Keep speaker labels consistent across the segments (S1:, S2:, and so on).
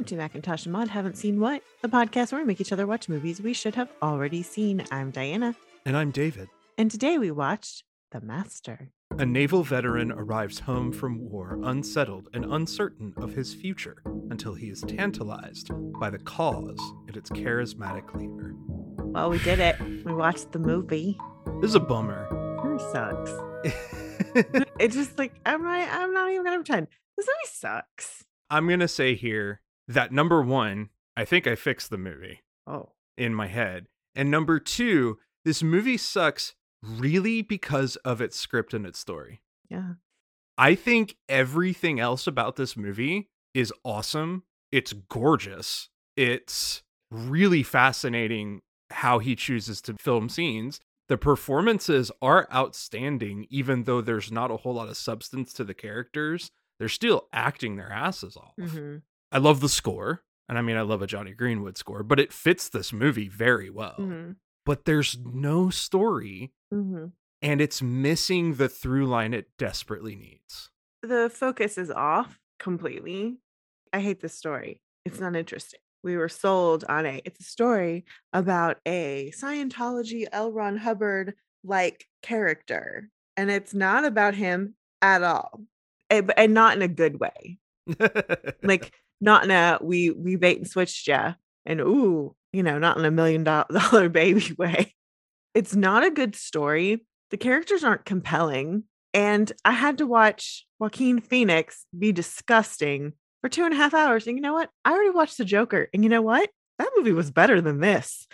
S1: Welcome to Macintosh and Mod Haven't Seen What, the podcast where we make each other watch movies we should have already seen. I'm Diana,
S2: And I'm David.
S1: and today we watched The Master.
S2: A naval veteran arrives home from war unsettled and uncertain of his future until he is tantalized by the cause and its charismatic leader.
S1: Well, we did it. We watched the movie.
S2: This is a bummer.
S1: It sucks. It's just like I'm not. I'm not even gonna pretend. This movie sucks.
S2: I'm going to say here that number one, I think I fixed the movie
S1: Oh,
S2: in my head. And number two, this movie sucks really because of its script and its story.
S1: yeah.
S2: I think everything else about this movie is awesome. It's gorgeous. It's really fascinating how he chooses to film scenes. The performances are outstanding, even though there's not a whole lot of substance to the characters. They're still acting their asses off.
S1: hmm
S2: I love the score. And I mean, I love a Jonny Greenwood score, but it fits this movie very well.
S1: hmm
S2: But there's no story,
S1: hmm
S2: and it's missing the through line it desperately needs.
S1: The focus is off completely. I hate this story. It's not interesting. We were sold on a. It's a story about a Scientology L. Ron Hubbard like character, and it's not about him at all, and, and not in a good way. Like not in a we we bait and switched ya, and ooh, you know, not in a million dollar baby way. It's not a good story. The characters aren't compelling, and I had to watch Joaquin Phoenix be disgusting for two and a half hours. And you know what? I already watched The Joker, and you know what? That movie was better than this.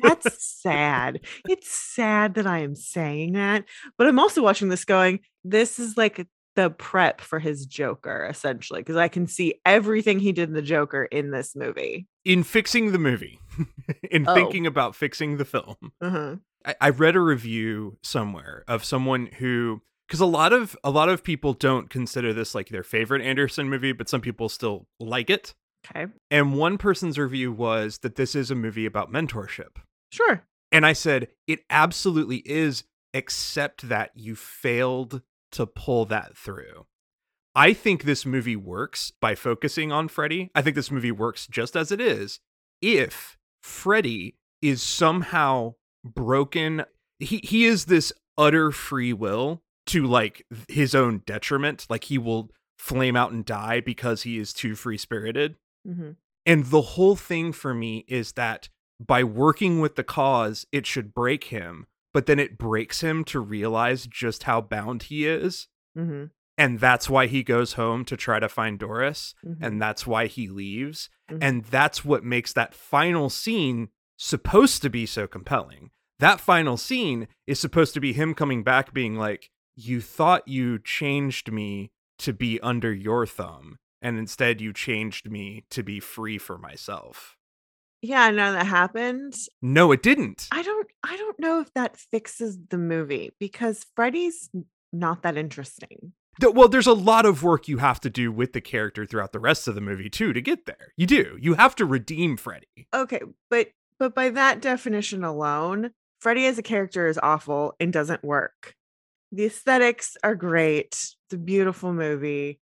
S1: That's sad. It's sad that I am saying that, but I'm also watching this going, this is like the prep for his Joker, essentially, because I can see everything he did in the Joker in this movie.
S2: in fixing the movie, in
S1: Oh.
S2: thinking about fixing the film,
S1: Uh-huh.
S2: I, I read a review somewhere of someone who because a lot of a lot of people don't consider this like their favorite Anderson movie, but some people still like it.
S1: Okay.
S2: And one person's review was that this is a movie about mentorship.
S1: Sure.
S2: And I said, it absolutely is, except that you failed to pull that through. I think this movie works by focusing on Freddy. I think this movie works just as it is if Freddy is somehow broken. He he is this utter free will to like his own detriment. Like he will flame out and die because he is too free spirited.
S1: hmm
S2: And the whole thing for me is that by working with the cause, it should break him, but then it breaks him to realize just how bound he is.
S1: hmm
S2: And that's why he goes home to try to find Doris.
S1: hmm
S2: And that's why he leaves.
S1: Mhm.
S2: And that's what makes that final scene supposed to be so compelling. That final scene is supposed to be him coming back being like, You thought you changed me to be under your thumb. And instead, you changed me to be free for myself.
S1: Yeah, I know that happened.
S2: No, it didn't.
S1: I don't I don't know if that fixes the movie because Freddy's not that interesting.
S2: Well, there's a lot of work you have to do with the character throughout the rest of the movie, too, to get there. You do. You have to redeem Freddy.
S1: Okay, but but by that definition alone, Freddy as a character is awful and doesn't work. The aesthetics are great. It's a beautiful movie.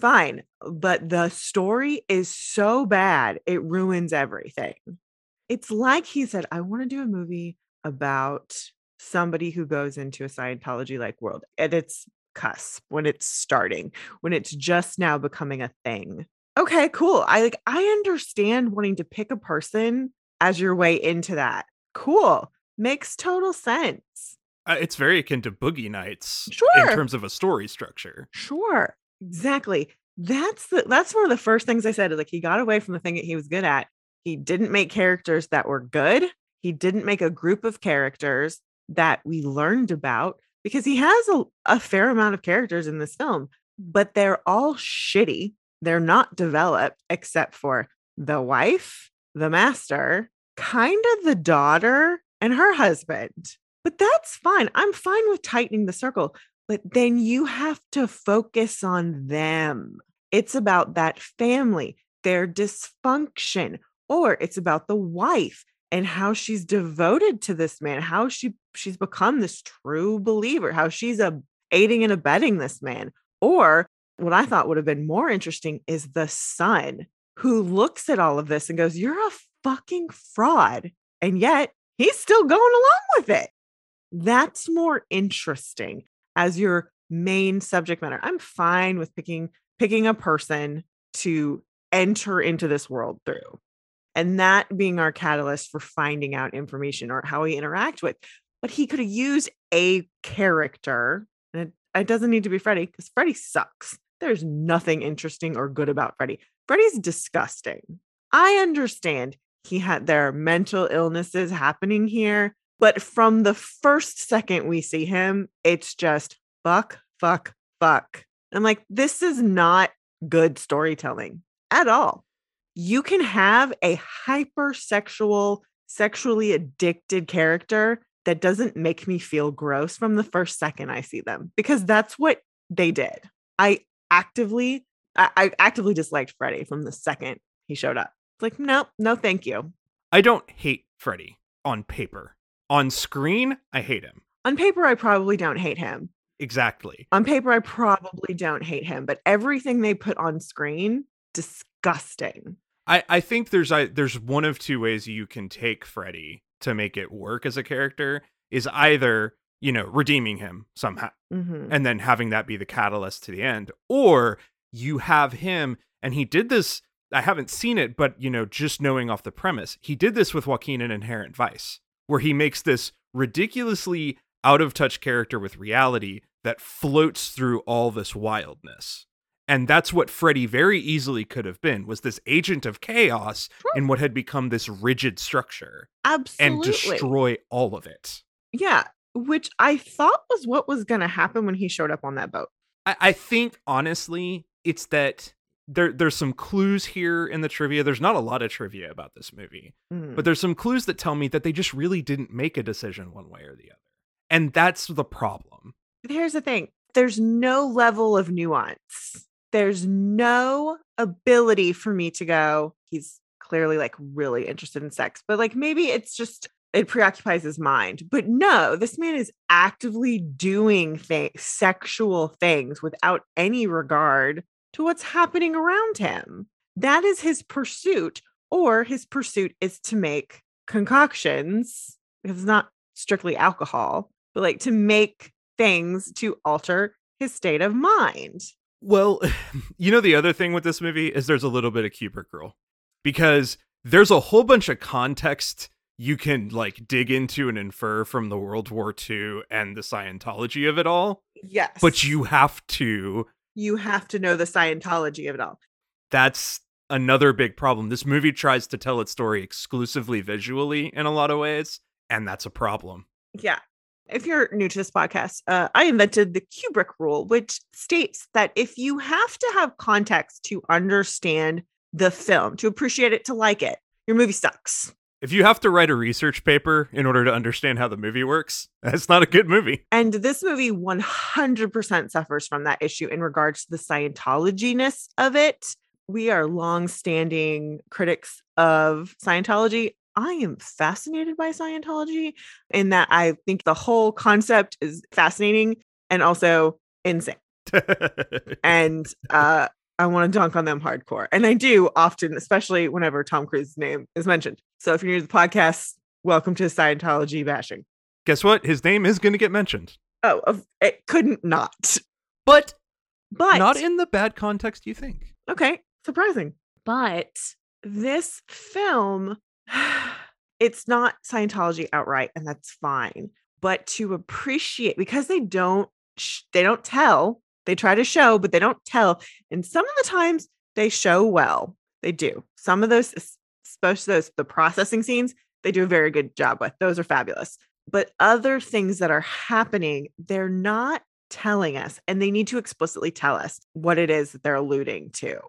S1: Fine, but the story is so bad, it ruins everything. It's like he said, I want to do a movie about somebody who goes into a Scientology like world at its cusp, when it's starting, when it's just now becoming a thing. Okay, cool. I like I understand wanting to pick a person as your way into that. Cool. Makes total sense.
S2: Uh, it's very akin to Boogie Nights
S1: Sure.
S2: in terms of a story structure.
S1: Sure. Exactly. That's the that's one of the first things I said is like he got away from the thing that he was good at. He didn't make characters that were good. He didn't make a group of characters that we learned about because he has a, a fair amount of characters in this film, but they're all shitty. They're not developed except for the wife, the master, kind of the daughter, and her husband. But that's fine. I'm fine with tightening the circle but then you have to focus on them. It's about that family, their dysfunction, or it's about the wife and how she's devoted to this man, how she she's become this true believer, how she's a aiding and abetting this man. Or what I thought would have been more interesting is the son. who looks at all of this and goes, You're a fucking fraud. And yet he's still going along with it. That's more interesting as your main subject matter. I'm fine with picking picking a person to enter into this world through. And that being our catalyst for finding out information or how we interact with. But he could have used a character, and it, it doesn't need to be Freddy because Freddy sucks. There's nothing interesting or good about Freddy. Freddy's disgusting. I understand he had their mental illnesses happening here, but from the first second we see him, it's just fuck, fuck, fuck. I'm like, this is not good storytelling at all. You can have a hypersexual, sexually addicted character that doesn't make me feel gross from the first second I see them because that's what they did. I actively, I, actively disliked Freddy from the second he showed up. It's like, no, no, thank you.
S2: I don't hate Freddy on paper. On screen, I hate him.
S1: On paper, I probably don't hate him.
S2: Exactly.
S1: On paper, I probably don't hate him, but everything they put on screen, disgusting.
S2: I, I think there's I, there's one of two ways you can take Freddy to make it work as a character is either you know redeeming him somehow
S1: Mhm.
S2: and then having that be the catalyst to the end or you have him and he did this I haven't seen it but you know just knowing off the premise he did this with Joaquin in Inherent Vice where he makes this ridiculously out of touch character with reality that floats through all this wildness and that's what Freddy very easily could have been was this agent of chaos in what had become this rigid structure and destroy all of it.
S1: yeah, which I thought was what was going to happen when he showed up on that boat.
S2: I, I think honestly, it's that there there's some clues here in the trivia. There's not a lot of trivia about this movie,
S1: Mhm.
S2: but there's some clues that tell me that they just really didn't make a decision one way or the other. And that's the problem.
S1: Here's the thing there's no level of nuance. There's no ability for me to go, he's clearly like really interested in sex, but like maybe it's just it preoccupies his mind. But no, this man is actively doing things, sexual things without any regard to what's happening around him. That is his pursuit, or his pursuit is to make concoctions. Because it's not strictly alcohol, but like to make things to alter his state of mind.
S2: Well, you know the other thing with this movie is there's a little bit of Kubrick rule because there's a whole bunch of context you can like dig into and infer from the World War II and the Scientology of it all,
S1: Yes.
S2: but you have to
S1: you have to know the Scientology of it all.
S2: that's another big problem. This movie tries to tell its story exclusively visually in a lot of ways, and that's a problem.
S1: Yeah. If you're new to this podcast, uh, I invented the Kubrick rule, which states that if you have to have context to understand the film, to appreciate it, to like it, your movie sucks.
S2: If you have to write a research paper in order to understand how the movie works, that's not a good movie.
S1: And this movie 100% suffers from that issue in regards to the Scientology ness of it. We are long-standing critics of Scientology. I am fascinated by Scientology in that I think the whole concept is fascinating and also insane. And uh, I want to dunk on them hardcore. And I do often, especially whenever Tom Cruise's name is mentioned. So if you're new to the podcast, welcome to Scientology bashing.
S2: Guess what? His name is going to get mentioned,
S1: Oh, it couldn't not.
S2: but
S1: But
S2: not in the bad context you think.
S1: Okay, surprising. But this film, it's not Scientology outright, and that's fine. But to appreciate because they don't sh- they don't tell. They try to show, but they don't tell. And some of the times they show well. They do. Some of those, es- especially those the processing scenes, they do a very good job with. Those are fabulous. But other things that are happening, they're not telling us, and they need to explicitly tell us what it is that they're alluding to.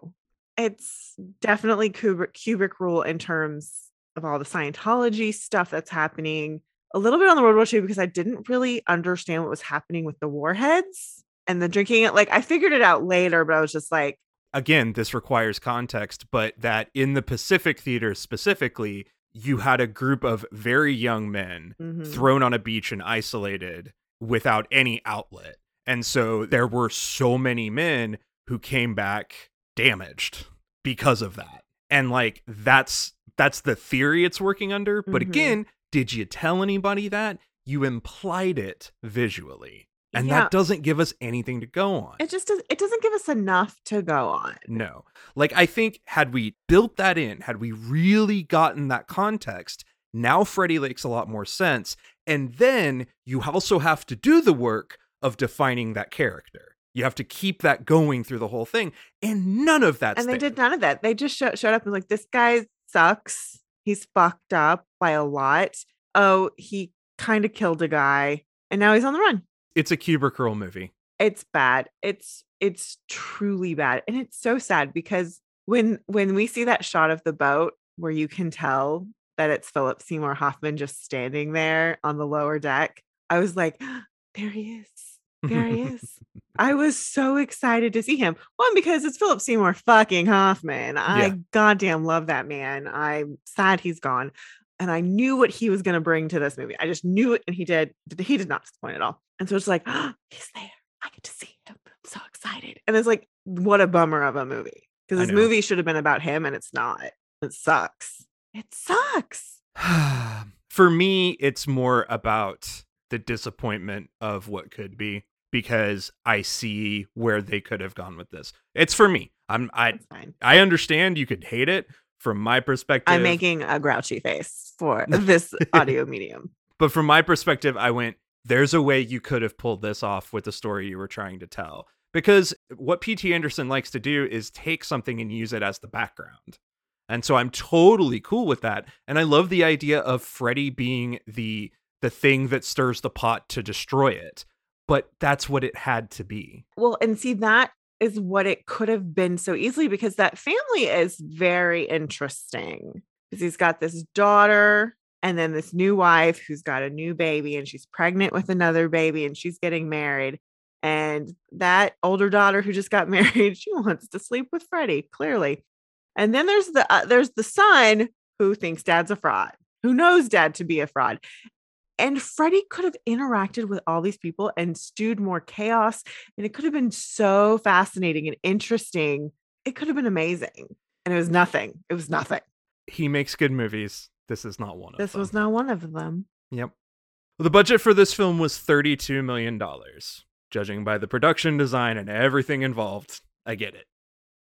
S1: It's definitely Kubrick, Kubrick rule in terms of all the Scientology stuff that's happening. A little bit on the World War II because I didn't really understand what was happening with the warheads and the drinking it. Like I figured it out later, but I was just like,
S2: Again, this requires context, but that in the Pacific Theater specifically, you had a group of very young men
S1: mhm.
S2: thrown on a beach and isolated without any outlet. And so there were so many men who came back damaged because of that. And like that's that's the theory it's working under. But
S1: Mhm.
S2: again, did you tell anybody that? You implied it visually. And
S1: Yeah.
S2: that doesn't give us anything to go on.
S1: It just does, it doesn't give us enough to go on.
S2: No. Like I think had we built that in, had we really gotten that context, now Freddy makes a lot more sense. And then you also have to do the work of defining that character. You have to keep that going through the whole thing. And none of that
S1: and they
S2: there.
S1: did none of that. They just sho- showed up and like, this guy sucks. He's fucked up by a lot. Oh, he kind of killed a guy, and now he's on the run.
S2: It's a Kubrick rule movie.
S1: It's bad. It's it's truly bad, and it's so sad because when when we see that shot of the boat where you can tell that it's Philip Seymour Hoffman just standing there on the lower deck, I was like, there he is. There he is. I was so excited to see him. One, because it's Philip Seymour fucking Hoffman. I
S2: Yeah.
S1: goddamn love that man. I'm sad he's gone. And I knew what he was going to bring to this movie. I just knew it. And he did. He did not disappoint at all. And so it's like, oh, he's there. I get to see him. I'm so excited. And it's like, what a bummer of a movie. Because this movie should have been about him and it's not. It sucks. It sucks.
S2: For me, it's more about the disappointment of what could be because I see where they could have gone with this. It's for me. I'm I I understand you could hate it from my perspective.
S1: I'm making a grouchy face for this audio medium.
S2: but from my perspective, I went, there's a way you could have pulled this off with the story you were trying to tell. Because what P.T. Anderson likes to do is take something and use it as the background. And so I'm totally cool with that. And I love the idea of Freddy being the the thing that stirs the pot to destroy it. But that's what it had to be.
S1: Well, and see, that is what it could have been so easily because that family is very interesting. Because he's got this daughter and then this new wife who's got a new baby and she's pregnant with another baby and she's getting married. And that older daughter who just got married, she wants to sleep with Freddie, clearly. And then there's the uh, there's the son who thinks dad's a fraud, who knows dad to be a fraud. And Freddie could have interacted with all these people and stewed more chaos. And it could have been so fascinating and interesting. It could have been amazing. And it was nothing. It was nothing.
S2: He makes good movies. This is not one of
S1: This
S2: them.
S1: was not one of them.
S2: Yep. The budget for this film was $32 million. Judging by the production design and everything involved, I get it.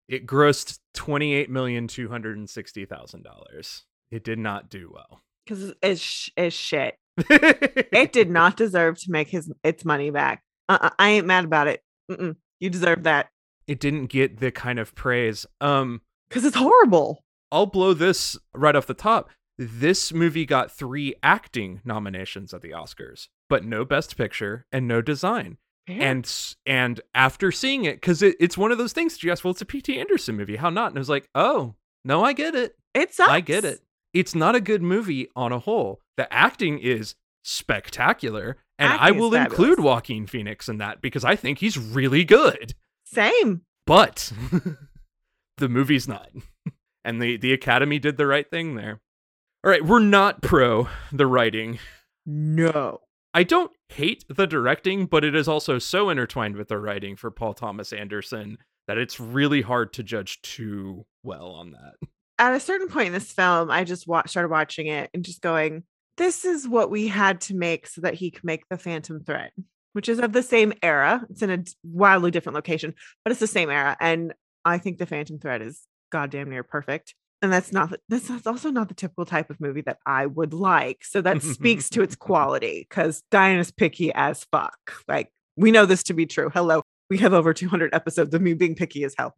S2: It grossed $28,260,000. It did not do well.
S1: Because it's, sh- it's shit. It did not deserve to make his its money back. Uh-uh, I ain't mad about it. Mm-mm, you deserve that.
S2: It didn't get the kind of praise. Um,
S1: Because it's horrible.
S2: I'll blow this right off the top. This movie got three acting nominations at the Oscars, but no Best Picture and no design. and and after seeing it because it, it's one of those things you ask well it's a pt anderson movie how not? And i was like oh no i get it.
S1: It sucks.
S2: i get it. It's not a good movie on a whole. The acting is spectacular and i
S1: Acting is
S2: will include joaquin phoenix in that because i think he's really good.
S1: Same.
S2: but the movie's not. And the the academy did the right thing there all right we're not pro the writing
S1: No.
S2: I don't hate the directing, but it is also so intertwined with the writing for Paul Thomas Anderson that it's really hard to judge too well on that.
S1: at a certain point in this film, I just wa- started watching it and just going, this is what we had to make so that he could make the Phantom Thread, which is of the same era. It's in a wildly different location, but it's the same era. And I think the Phantom Thread is goddamn near perfect. And that's not the- that's also not the typical type of movie that I would like. So that speaks to its quality because Diana's picky as fuck. Like we know this to be true. Hello, we have over 200 episodes of me being picky as hell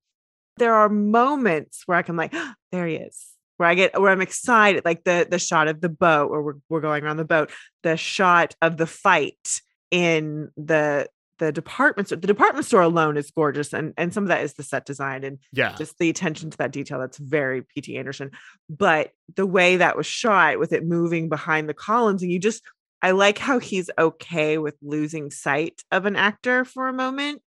S1: there are moments where I can like, there he is. Where I get where I'm excited, like the the shot of the boat where we're we're going around the boat, the shot of the fight in the the department store. The department store alone is gorgeous, and and some of that is the set design and
S2: Yeah.
S1: just the attention to that detail. That's very P.T. Anderson. But the way that was shot with it moving behind the columns, and you just I like how he's okay with losing sight of an actor for a moment.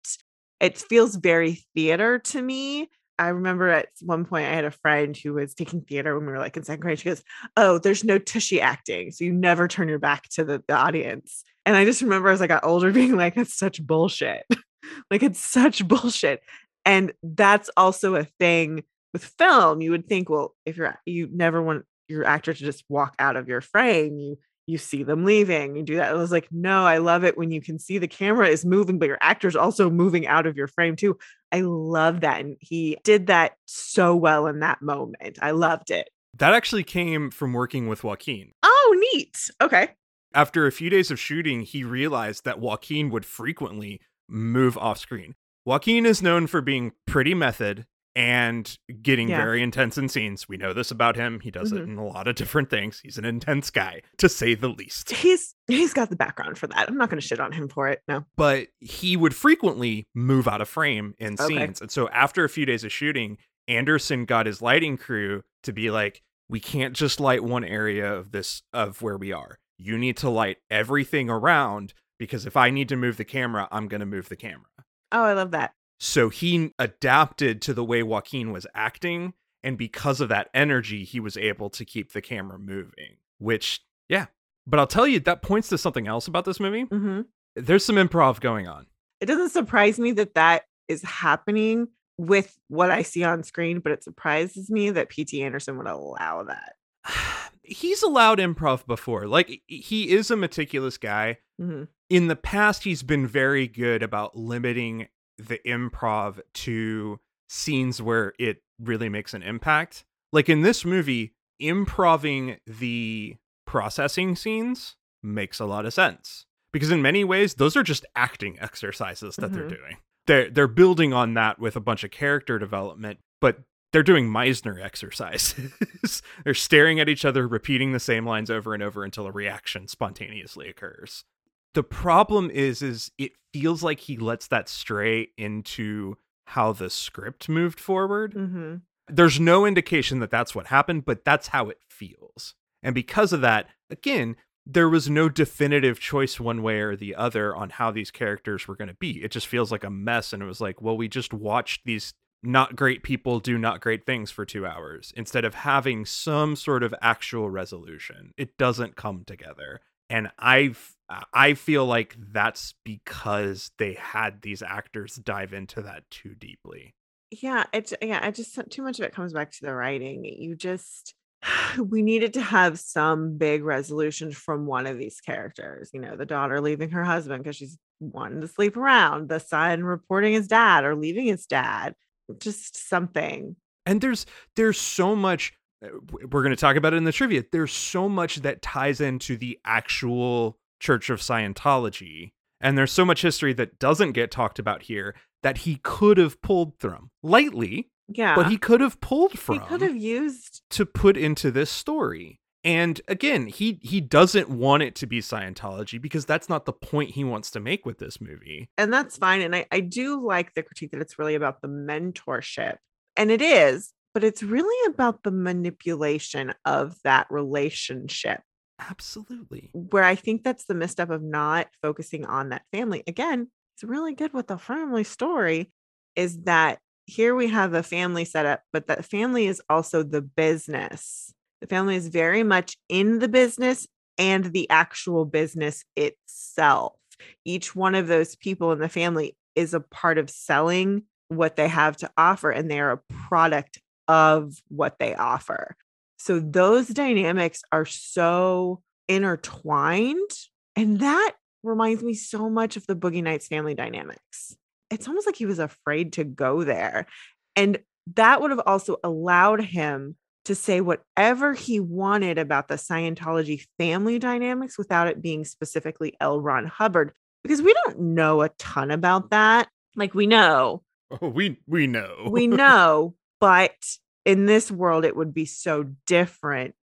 S1: It feels very theater to me. I remember at one point I had a friend who was taking theater when we were like in second grade. She goes, Oh, there's no tushy acting. So you never turn your back to the, the audience. And I just remember as I got older being like, that's such bullshit. like it's such bullshit. And that's also a thing with film, you would think, well, if you're you never want your actor to just walk out of your frame, you you see them leaving, you do that. I was like, no, I love it when you can see the camera is moving, but your actor's also moving out of your frame too. I love that. And he did that so well in that moment. I loved it.
S2: That actually came from working with Joaquin.
S1: Oh, neat. Okay.
S2: After a few days of shooting, he realized that Joaquin would frequently move off screen. Joaquin is known for being pretty method and getting
S1: Yeah.
S2: very intense in scenes. We know this about him. He does it
S1: Mhm.
S2: in a lot of different things. He's an intense guy, to say the least.
S1: He's he's got the background for that. I'm not gonna shit on him for it. No.
S2: But he would frequently move out of frame in
S1: Okay.
S2: scenes. And so after a few days of shooting, Anderson got his lighting crew to be like, we can't just light one area of this of where we are. You need to light everything around because if I need to move the camera, I'm going to move the camera.
S1: Oh, I love that.
S2: So he adapted to the way Joaquin was acting. And because of that energy, he was able to keep the camera moving, which, yeah. But I'll tell you, that points to something else about this movie.
S1: hmm
S2: There's some improv going on.
S1: It doesn't surprise me that that is happening with what I see on screen, but it surprises me that P.T. Anderson would allow that.
S2: He's allowed improv before. Like, he is a meticulous guy.
S1: Mhm.
S2: In the past, he's been very good about limiting the improv to scenes where it really makes an impact. Like in this movie, improving the processing scenes makes a lot of sense because in many ways those are just acting exercises that they're
S1: Mhm.
S2: doing. They're they're building on that with a bunch of character development, but they're doing Meisner exercises. they're staring at each other, repeating the same lines over and over until a reaction spontaneously occurs. The problem is is it feels like he lets that stray into how the script moved forward
S1: Mhm.
S2: there's no indication that that's what happened, but that's how it feels. And because of that, again, there was no definitive choice one way or the other on how these characters were going to be. It just feels like a mess. And it was like, well, we just watched these not great people do not great things for two hours instead of having some sort of actual resolution. It doesn't come together. And I've I feel like that's because they had these actors dive into that too deeply.
S1: Yeah, it's yeah, it just too much of it comes back to the writing. You just we needed to have some big resolution from one of these characters. You know, the daughter leaving her husband because she's wanting to sleep around, the son reporting his dad or leaving his dad. Just something.
S2: and there's there's so much uh, we're going to talk about it in the trivia there's so much that ties into the actual church of scientology and there's so much history that doesn't get talked about here that he could have pulled from lightly
S1: Yeah.
S2: but he could have pulled from.
S1: he could have used
S2: to put into this story and again he he doesn't want it to be scientology because that's not the point he wants to make with this movie
S1: and that's fine. And I, I do like the critique that it's really about the mentorship. And it is, but it's really about the manipulation of that relationship.
S2: absolutely
S1: where I think that's the misstep of not focusing on that family. Again, it's really good with the family story is that here we have a family setup, but that family is also the business. The family is very much in the business and the actual business itself. Each one of those people in the family is a part of selling what they have to offer, and they are a product of what they offer. So those dynamics are so intertwined. And that reminds me so much of the Boogie Nights family dynamics. It's almost like he was afraid to go there. And that would have also allowed him to say whatever he wanted about the Scientology family dynamics without it being specifically L. Ron Hubbard, because we don't know a ton about that. Like we know,
S2: oh we we know
S1: we know, but in this world, it would be so different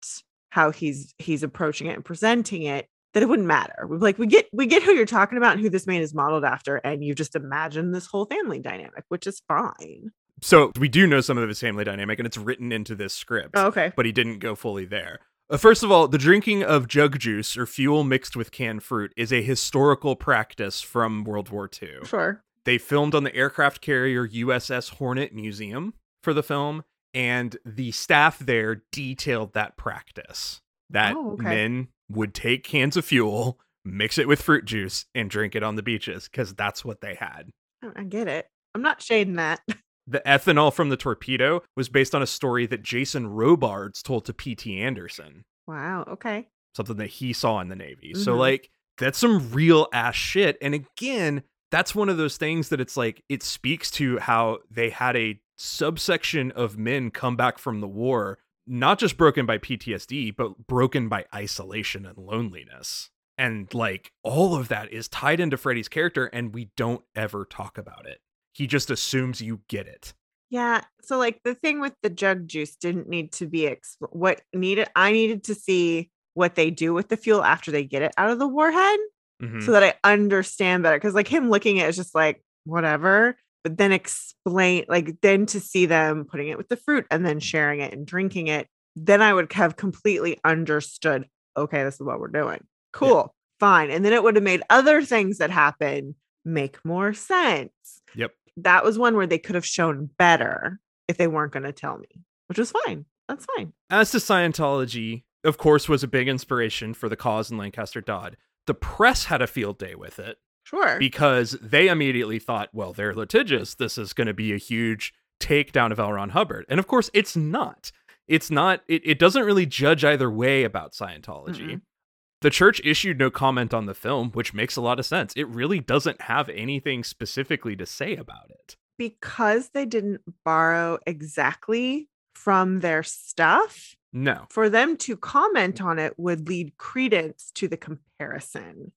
S1: how he's he's approaching it and presenting it that it wouldn't matter. We're like, we get we get who you're talking about and who this man is modeled after, and you just imagine this whole family dynamic, which is fine.
S2: So we do know some of his family dynamic, and it's written into this script,
S1: Oh, okay.
S2: but he didn't go fully there. Uh, first of all, the drinking of jug juice or fuel mixed with canned fruit is a historical practice from World War II.
S1: Sure.
S2: They filmed on the aircraft carrier USS Hornet Museum for the film, and the staff there detailed that practice that
S1: Oh, okay.
S2: men would take cans of fuel, mix it with fruit juice, and drink it on the beaches because that's what they had.
S1: I- I get it. I'm not shading that.
S2: The ethanol from the torpedo was based on a story that Jason Robards told to P.T. Anderson,
S1: Wow. Okay.
S2: something that he saw in the Navy. So,
S1: Mhm.
S2: like, that's some real ass shit. And again, that's one of those things that it's like, it speaks to how they had a subsection of men come back from the war, not just broken by PTSD, but broken by isolation and loneliness. And like, all of that is tied into Freddy's character, and we don't ever talk about it. He just assumes you get it.
S1: Yeah. So like the thing with the jug juice didn't need to be what needed. I needed to see what they do with the fuel after they get it out of the warhead
S2: Mhm.
S1: so that I understand better. Because like him looking at it is just like whatever, but then explain like then to see them putting it with the fruit and then sharing it and drinking it, then I would have completely understood. Okay, this is what we're doing. Cool, fine, and then it would have made other things that happen make more sense.
S2: Yep.
S1: That was one where they could have shown better if they weren't going to tell me, which was fine. That's fine.
S2: As to Scientology, of course, was a big inspiration for the cause in Lancaster Dodd. The press had a field day with it
S1: Sure.
S2: because they immediately thought, well, they're litigious. This is going to be a huge takedown of L. Ron Hubbard. And of course, it's not. It's not, it, it doesn't really judge either way about Scientology.
S1: Mm-mm.
S2: The church issued no comment on the film, which makes a lot of sense. It really doesn't have anything specifically to say about it.
S1: because they didn't borrow exactly from their stuff,
S2: No.
S1: for them to comment on it would lead credence to the comparison.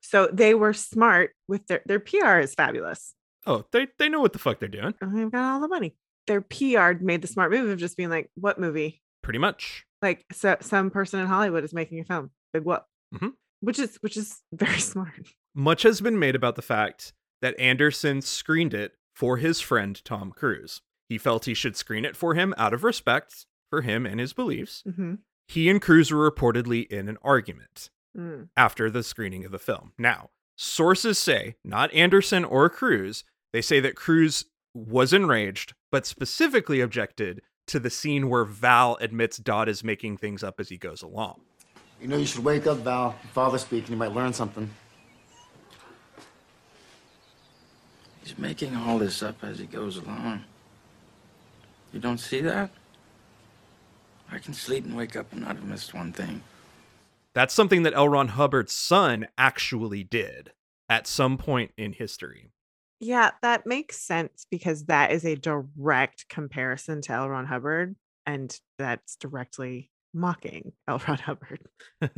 S1: So they were smart with their their PR is fabulous.
S2: Oh, they, they know what the fuck they're doing.
S1: They've got all the money. Their PR made the smart move of just being like, "What movie?"
S2: Pretty much.
S1: Like, so some person in Hollywood is making a film.
S2: Mhm.
S1: Which is which is very smart.
S2: Much has been made about the fact that Anderson screened it for his friend Tom Cruise. He felt he should screen it for him out of respect for him and his beliefs.
S1: hmm
S2: He and Cruise were reportedly in an argument
S1: Mm.
S2: after the screening of the film. Now, sources say, not Anderson or Cruise, they say that Cruise was enraged, but specifically objected to the scene where Val admits Dodd is making things up as he goes along.
S3: You know, you should wake up, Val. Your father's speaking. You might learn something.
S4: He's making all this up as he goes along. You don't see that? I can sleep and wake up and not have missed one thing.
S2: That's something that L. Ron Hubbard's son actually did at some point in history.
S1: Yeah, that makes sense because that is a direct comparison to L. Ron Hubbard, and that's directly mocking L. Ron Hubbard.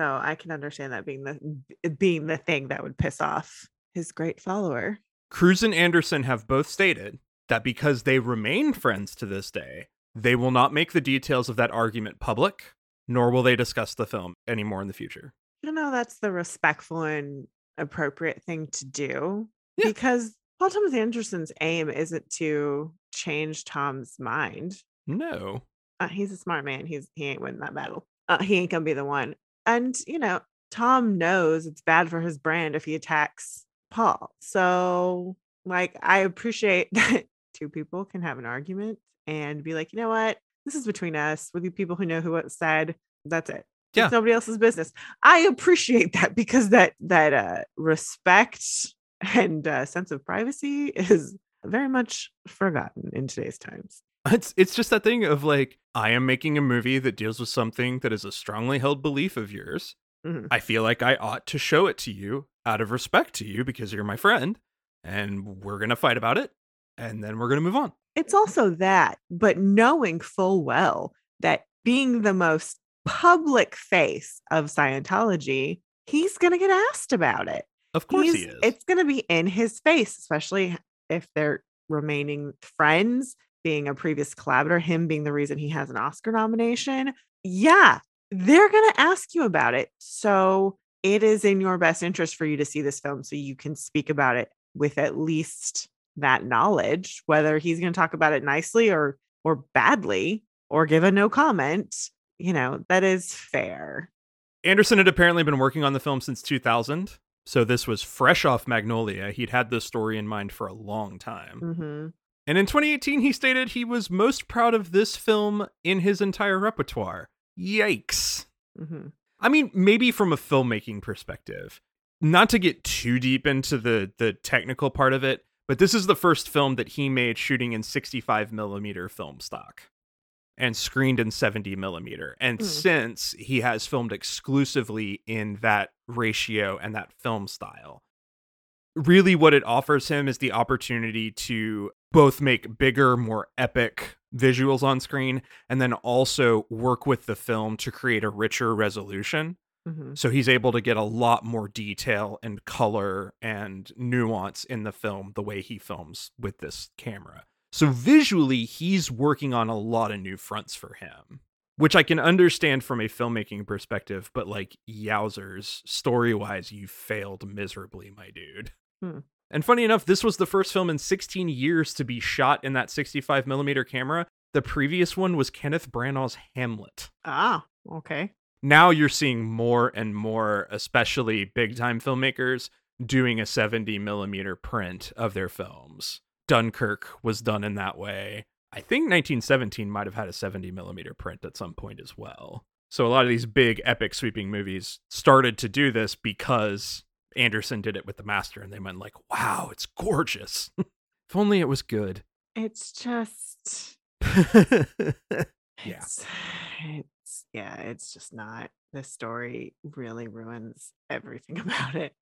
S1: So I can understand that being the being the thing that would piss off his great follower.
S2: Cruise and Anderson have both stated that because they remain friends to this day, they will not make the details of that argument public, nor will they discuss the film anymore in the future.
S1: You know, that's the respectful and appropriate thing to do
S2: Yeah.
S1: because Paul Thomas Anderson's aim isn't to change Tom's mind.
S2: No.
S1: Uh, he's a smart man. He's he ain't winning that battle. Uh, he ain't gonna be the one. And you know, Tom knows it's bad for his brand if he attacks Paul. So, like, I appreciate that two people can have an argument and be like, you know what, this is between us with you people who know who what said. That's it.
S2: Yeah.
S1: It's nobody else's business. I appreciate that because that that uh respect and uh, sense of privacy is very much forgotten in today's times.
S2: It's it's just that thing of like I am making a movie that deals with something that is a strongly held belief of yours.
S1: Mhm.
S2: I feel like I ought to show it to you out of respect to you because you're my friend and we're going to fight about it and then we're going to move on.
S1: It's also that, but knowing full well that being the most public face of Scientology, he's going to get asked about it.
S2: Of course he is.
S1: It's going to be in his face, especially if they're remaining friends, being a previous collaborator, him being the reason he has an Oscar nomination. Yeah, they're going to ask you about it. So it is in your best interest for you to see this film so you can speak about it with at least that knowledge, whether he's going to talk about it nicely or or badly or give a no comment. You know, that is fair.
S2: Anderson had apparently been working on the film since 2000, so this was fresh off Magnolia. He'd had this story in mind for a long time.
S1: hmm
S2: And in 2018, he stated he was most proud of this film in his entire repertoire. Yikes.
S1: hmm
S2: I mean, maybe from a filmmaking perspective, not to get too deep into the the technical part of it, But this is the first film that he made shooting in 65 millimeter film stock and screened in 70 millimeter. And
S1: Hmm.
S2: since he has filmed exclusively in that ratio and that film style, really what it offers him is the opportunity to both make bigger, more epic visuals on screen and then also work with the film to create a richer resolution.
S1: Mhm.
S2: So he's able to get a lot more detail and color and nuance in the film the way he films with this camera. So visually, he's working on a lot of new fronts for him, which I can understand from a filmmaking perspective, but like, yowzers, story wise, you failed miserably, my dude.
S1: Hmm.
S2: And funny enough, this was the first film in 16 years to be shot in that 65 millimeter camera. The previous one was Kenneth Branagh's Hamlet
S1: Ah, okay.
S2: now you're seeing more and more, especially big time filmmakers, doing a 70 millimeter print of their films. Dunkirk was done in that way. I think 1917 might have had a 70 millimeter print at some point as well. So a lot of these big epic sweeping movies started to do this because Anderson did it with the master and they went like, "Wow, it's gorgeous." if only it was good.
S1: It's just
S2: yeah.
S1: it's, it's yeah, it's just not. This story really ruins everything about it.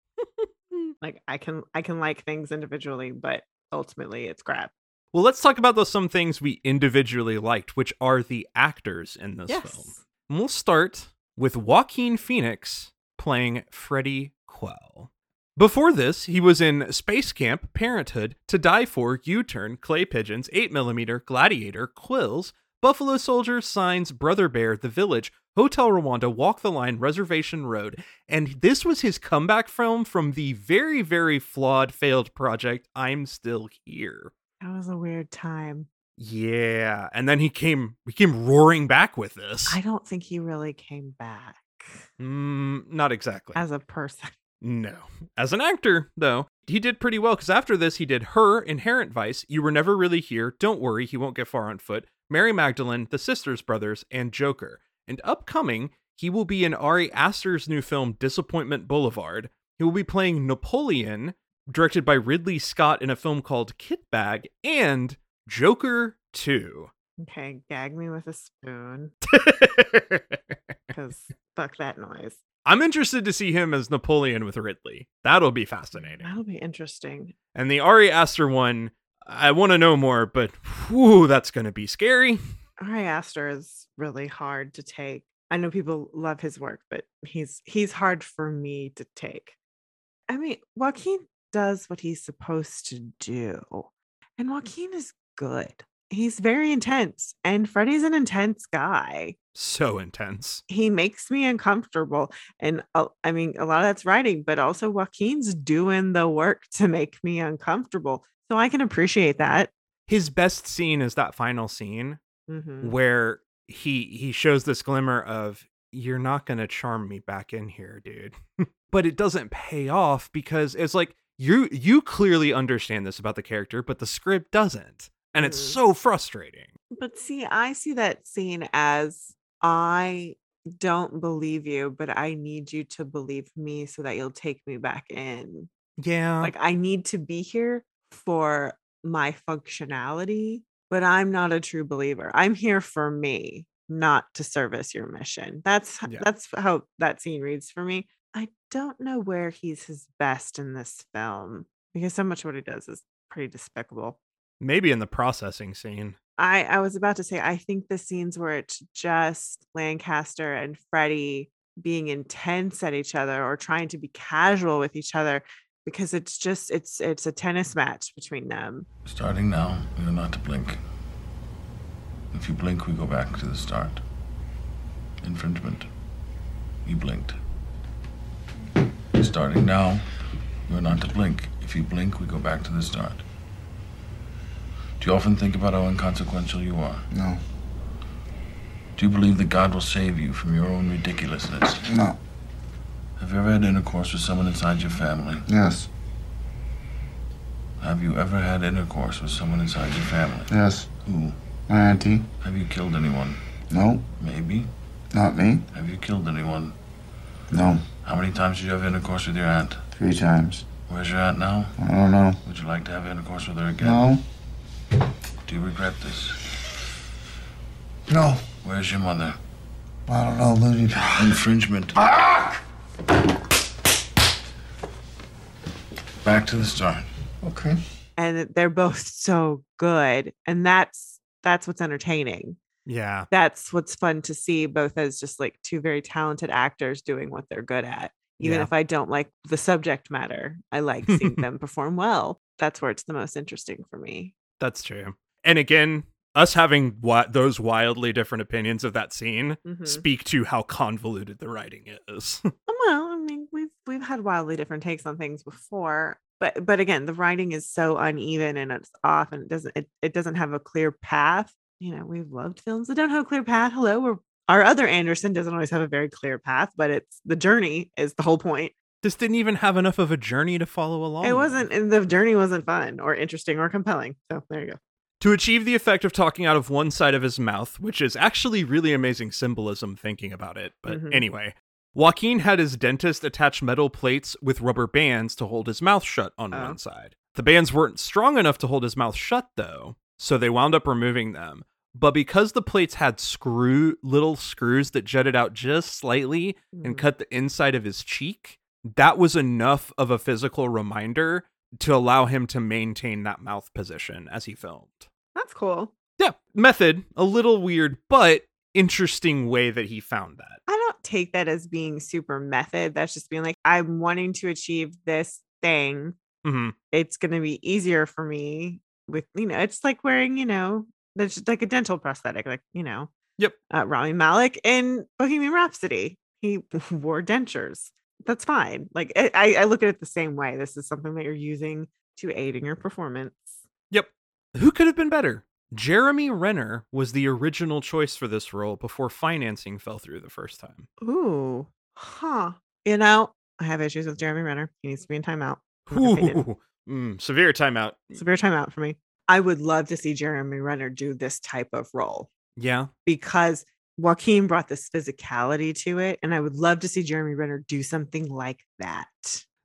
S1: like I can I can like things individually, but ultimately it's crap.
S2: Well, let's talk about those some things we individually liked, which are the actors in this film. And we'll start with Joaquin Phoenix playing Freddie Quell. Before this, he was in Space Camp, Parenthood, To Die For, U Turn, Clay Pigeons, 8mm, Gladiator, Quills, Buffalo Soldier, Signs, Brother Bear, The Village, Hotel Rwanda, Walk the Line, Reservation Road, and this was his comeback film from the very, very flawed, failed project I'm Still Here.
S1: That was a weird time.
S2: Yeah, and then he came he came roaring back with this.
S1: I don't think he really came back
S2: Mm, not exactly.
S1: as a person.
S2: no. As an actor, though, he did pretty well because after this, he did Her, Inherent Vice, You Were Never Really Here, Don't Worry, He Won't Get Far on Foot, Mary Magdalene, The Sisters Brothers, and Joker. And upcoming, he will be in Ari Aster's new film, Disappointment Boulevard. He will be playing Napoleon, directed by Ridley Scott in a film called Kit Bag, and Joker 2.
S1: Okay, gag me with a spoon because fuck that noise.
S2: I'm interested to see him as Napoleon with Ridley. That'll be mm, fascinating.
S1: That'll be interesting.
S2: And the Ari Aster one, I want to know more, but whew, that's going to be scary.
S1: Ari Aster is really hard to take. I know people love his work, but he's he's hard for me to take. I mean, Joaquin does what he's supposed to do, and mm. Joaquin is good. He's very intense, and Freddie's an intense guy.
S2: So intense.
S1: He makes me uncomfortable, and uh, I mean, a lot of that's writing, but also Joaquin's doing the work to make me uncomfortable, so I can appreciate that.
S2: His best scene is that final scene
S1: Mhm.
S2: where he he shows this glimmer of you're not going to charm me back in here, dude. but it doesn't pay off because it's like you you clearly understand this about the character, but the script doesn't. And it's
S1: Mhm.
S2: so frustrating.
S1: But see, I see that scene as I don't believe you, but I need you to believe me so that you'll take me back in.
S2: Yeah.
S1: Like, I need to be here for my functionality, but I'm not a true believer. I'm here for me, not to service your mission. That's
S2: Yeah.
S1: that's how that scene reads for me. I don't know where he's his best in this film because so much of what he does is pretty despicable.
S2: Maybe in the processing scene.
S1: I I was about to say I think the scenes where it's just Lancaster and Freddie being intense at each other or trying to be casual with each other because it's just it's it's a tennis match between them.
S5: Starting now, you're not to blink. If you blink, we go back to the start. Infringement. You blinked. Starting now, you are not to blink. If you blink, we go back to the start. Do you often think about how inconsequential you are?
S6: No.
S5: Do you believe that God will save you from your own ridiculousness?
S6: No.
S5: Have you ever had intercourse with someone inside your family?
S6: Yes.
S5: Have you ever had intercourse with someone inside your family?
S6: Yes.
S5: Who?
S6: My auntie.
S5: Have you killed anyone?
S6: No.
S5: Maybe.
S6: Not me.
S5: Have you killed anyone?
S6: No.
S5: How many times did you have intercourse with your aunt?
S6: Three times.
S5: Where's your aunt now?
S3: I don't know.
S5: Would you like to have intercourse with her again?
S3: No.
S5: Do you regret this?
S3: No.
S5: Where's your mother?
S3: I don't know, Moody.
S5: Infringement. Ah! Back to the start.
S3: Okay.
S1: And they're both so good. And that's that's what's entertaining.
S2: Yeah.
S1: That's what's fun to see, both as just like two very talented actors doing what they're good at. Even
S2: Yeah.
S1: if I don't like the subject matter, I like seeing them perform well. That's where it's the most interesting for me.
S2: That's true. And again, us having wi- those wildly different opinions of that scene
S1: Mhm.
S2: speak to how convoluted the writing is.
S1: Well, I mean, we've we've had wildly different takes on things before, but but again, the writing is so uneven and it's off, and it doesn't it, it doesn't have a clear path. You know, we've loved films that don't have a clear path. Hello, we're, our other Anderson doesn't always have a very clear path, but it's the journey is the whole point.
S2: This didn't even have enough of a journey to follow along.
S1: It wasn't, and the journey wasn't fun or interesting or compelling. So there you go.
S2: To achieve the effect of talking out of one side of his mouth, which is actually really amazing symbolism thinking about it. But
S1: Mhm.
S2: anyway, Joaquin had his dentist attach metal plates with rubber bands to hold his mouth shut on
S1: Oh.
S2: one side. The bands weren't strong enough to hold his mouth shut, though, so they wound up removing them. But because the plates had screw little screws that jutted out just slightly and
S1: Mhm.
S2: cut the inside of his cheek, that was enough of a physical reminder to allow him to maintain that mouth position as he filmed.
S1: That's cool.
S2: Yeah, method, a little weird, but interesting way that he found that.
S1: I don't take that as being super method. That's just being like, I'm wanting to achieve this thing.
S2: hmm
S1: It's going to be easier for me with, you know, it's like wearing, you know, that's just like a dental prosthetic, like, you know,
S2: Yep.
S1: uh, Rami Malek in Bohemian Rhapsody. He wore dentures. That's fine. Like, I, I I look at it the same way. This is something that you're using to aid in your performance.
S2: Yep. Who could have been better? Jeremy Renner was the original choice for this role before financing fell through the first time.
S1: Ooh, huh. You know, I have issues with Jeremy Renner. He needs to be in timeout. in my opinion.
S2: Ooh, mm, severe timeout.
S1: severe timeout for me. I would love to see Jeremy Renner do this type of role
S2: Yeah.
S1: because Joaquin brought this physicality to it, and I would love to see Jeremy Renner do something like that.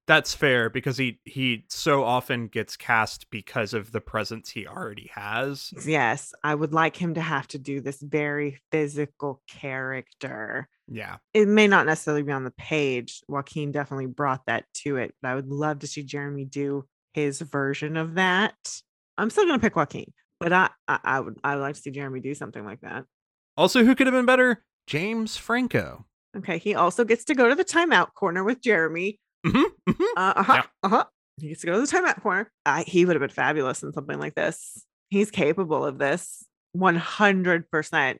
S2: That's fair because he he so often gets cast because of the presence he already has.
S1: Yes, I would like him to have to do this very physical character.
S2: Yeah.
S1: It may not necessarily be on the page. Joaquin definitely brought that to it, but I would love to see Jeremy do his version of that. I'm still gonna pick Joaquin, but I I, I would I would like to see Jeremy do something like that.
S2: Also, who could have been better? James Franco.
S1: Okay, he also gets to go to the timeout corner with Jeremy.
S2: hmm hmm
S1: Uh huh.
S2: Yeah.
S1: Uh huh. He gets to go to the timeout corner. I, he would have been fabulous in something like this. He's capable of this 100%.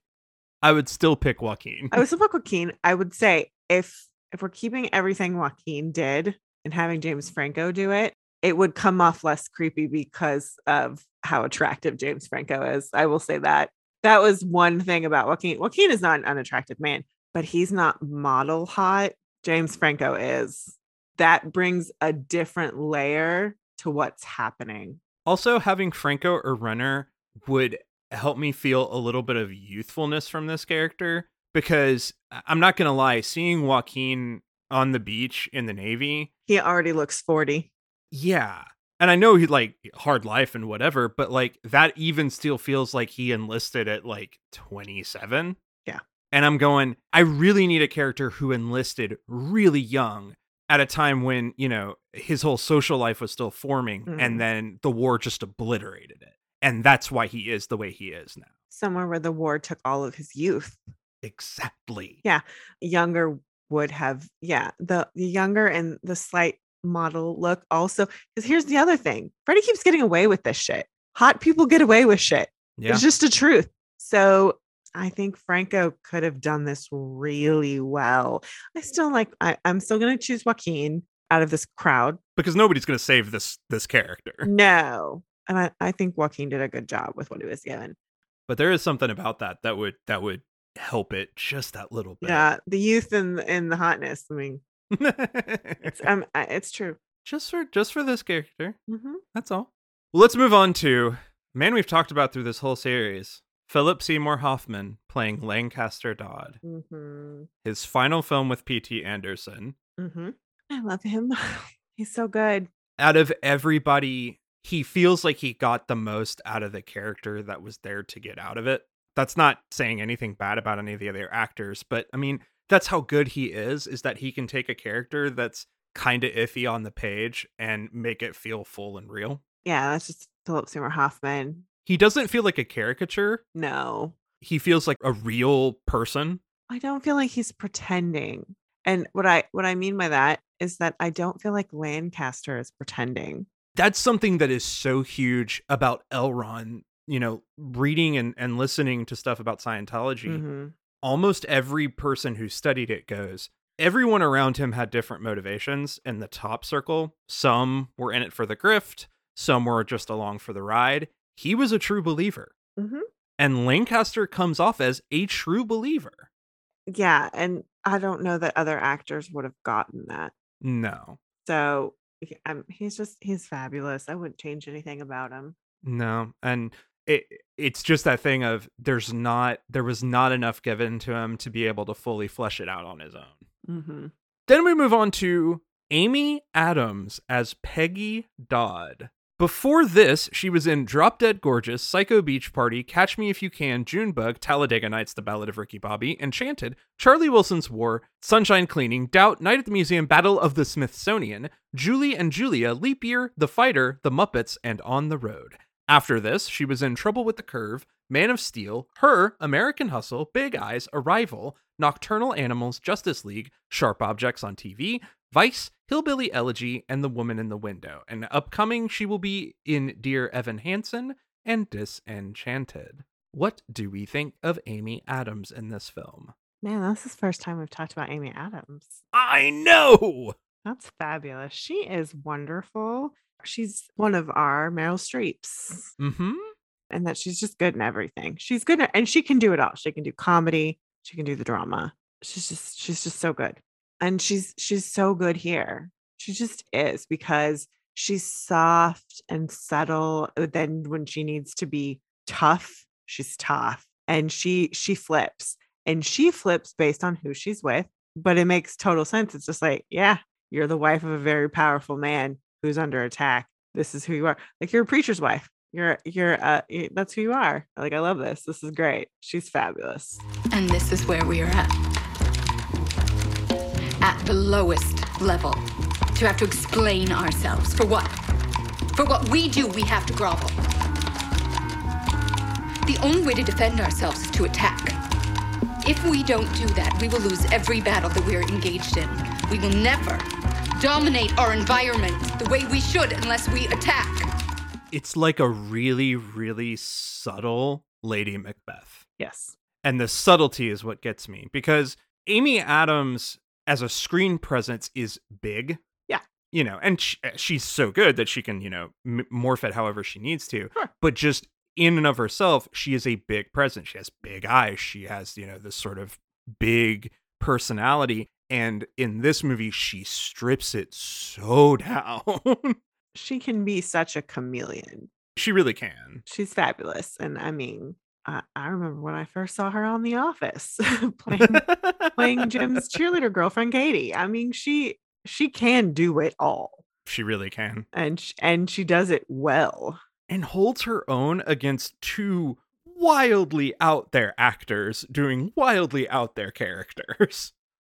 S2: I would still pick Joaquin.
S1: I was with Joaquin. I would say if if we're keeping everything Joaquin did and having James Franco do it, it would come off less creepy because of how attractive James Franco is. I will say that. That was one thing about Joaquin. Joaquin is not an unattractive man, but he's not model hot. James Franco is. That brings a different layer to what's happening.
S2: Also, having Franco or Renner would help me feel a little bit of youthfulness from this character because I'm not going to lie, seeing Joaquin on the beach in the Navy,
S1: He already looks 40.
S2: yeah. And I know he like hard life and whatever, but like that even still feels like he enlisted at like 27.
S1: Yeah.
S2: And I'm going, I really need a character who enlisted really young at a time when, you know, his whole social life was still forming
S1: Mhm.
S2: and then the war just obliterated it. And that's why he is the way he is now.
S1: Somewhere where the war took all of his youth.
S2: Exactly.
S1: Yeah. younger would have yeah the, the younger and the slight model look also because here's the other thing freddie keeps getting away with this shit. Hot people get away with shit.
S2: Yeah.
S1: it's just the truth. So i think franco could have done this really well. I still like I, i'm still going to choose joaquin out of this crowd.
S2: Because nobody's going to save this this character.
S1: no. And I, I think joaquin did a good job with what he was given.
S2: But there is something about that that would that would help it just that little bit.
S1: yeah the youth and and the hotness i mean it's um it's true
S2: just for just for this character.
S1: hmm
S2: That's all. Well, let's move on to man we've talked about through this whole series. Philip Seymour Hoffman playing Lancaster Dodd.
S1: hmm
S2: His final film with P.T. Anderson.
S1: hmm I love him. He's so good.
S2: Out of everybody, he feels like he got the most out of the character that was there to get out of it. That's not saying anything bad about any of the other actors, but I mean, that's how good he is is that he can take a character that's kind of iffy on the page and make it feel full and real.
S1: Yeah, that's just Philip Seymour Hoffman.
S2: He doesn't feel like a caricature.
S1: No,
S2: He feels like a real person.
S1: I don't feel like he's pretending. And what I what I mean by that is that I don't feel like Lancaster is pretending.
S2: That's something that is so huge about L. Ron. You know, reading and, and listening to stuff about Scientology.
S1: Mhm.
S2: Almost every person who studied it goes everyone around him had different motivations in the top circle some were in it for the grift some were just along for the ride he was a true believer
S1: Mhm.
S2: and lancaster comes off as a true believer
S1: Yeah, and I don't know that other actors would have gotten that.
S2: no
S1: So um, he's just he's fabulous. I wouldn't change anything about him.
S2: no and it it's just that thing of there's not there was not enough given to him to be able to fully flesh it out on his own
S1: hmm
S2: Then we move on to Amy Adams as Peggy Dodd. Before this, she was in Drop Dead Gorgeous, Psycho Beach Party, Catch Me If You Can, Junebug, Talladega Nights, The Ballad of Ricky Bobby, Enchanted, Charlie Wilson's War, Sunshine Cleaning, Doubt, Night at the Museum, Battle of the Smithsonian, Julie and Julia, Leap Year, The Fighter, The Muppets, and On the Road. After this, she was in Trouble with the Curve, Man of Steel, Her, American Hustle, Big Eyes, Arrival, Nocturnal Animals, Justice League, Sharp Objects on TV, Vice, Hillbilly Elegy, and The Woman in the Window. And upcoming, she will be in Dear Evan Hansen and Disenchanted. What do we think of Amy Adams in this film?
S1: Man, that's the first time we've talked about Amy Adams.
S2: I know!
S1: That's fabulous. She is wonderful. She's one of our Meryl Streeps,
S2: Mm hmm.
S1: and that she's just good in everything. She's good, at, and she can do it all. She can do comedy. She can do the drama. She's just she's just so good, and she's she's so good here. She just is because she's soft and subtle. Then when she needs to be tough, she's tough, and she she flips, and she flips based on who she's with. But it makes total sense. It's just like, yeah, you're the wife of a very powerful man who's under attack. This is who you are. Like you're a preacher's wife. You're you're uh that's who you are. Like I love this. This is great. She's fabulous.
S6: And this is where we are at. At the lowest level. To have to explain ourselves. For what? For what we do, we have to grovel. The only way to defend ourselves is to attack. If we don't do that, we will lose every battle that we are engaged in. We will never dominate our environment the way we should unless we attack.
S2: It's like a really, really subtle Lady Macbeth.
S1: Yes.
S2: And the subtlety is what gets me because Amy Adams as a screen presence is big.
S1: Yeah.
S2: You know, and sh- eh, she's so good that she can, you know, m- morph it however she needs to.
S1: Sure.
S2: But just in and of herself, she is a big presence. She has big eyes. She has, you know, this sort of big personality. And in this movie, she strips it so down.
S1: She can be such a chameleon.
S2: she really can.
S1: She's fabulous. And I mean, I, I remember when I first saw her on The Office playing playing Jim's cheerleader girlfriend Katie. I mean, she she can do it all.
S2: she really can.
S1: And sh- and she does it well.
S2: and holds her own against two wildly out there actors doing wildly out there characters.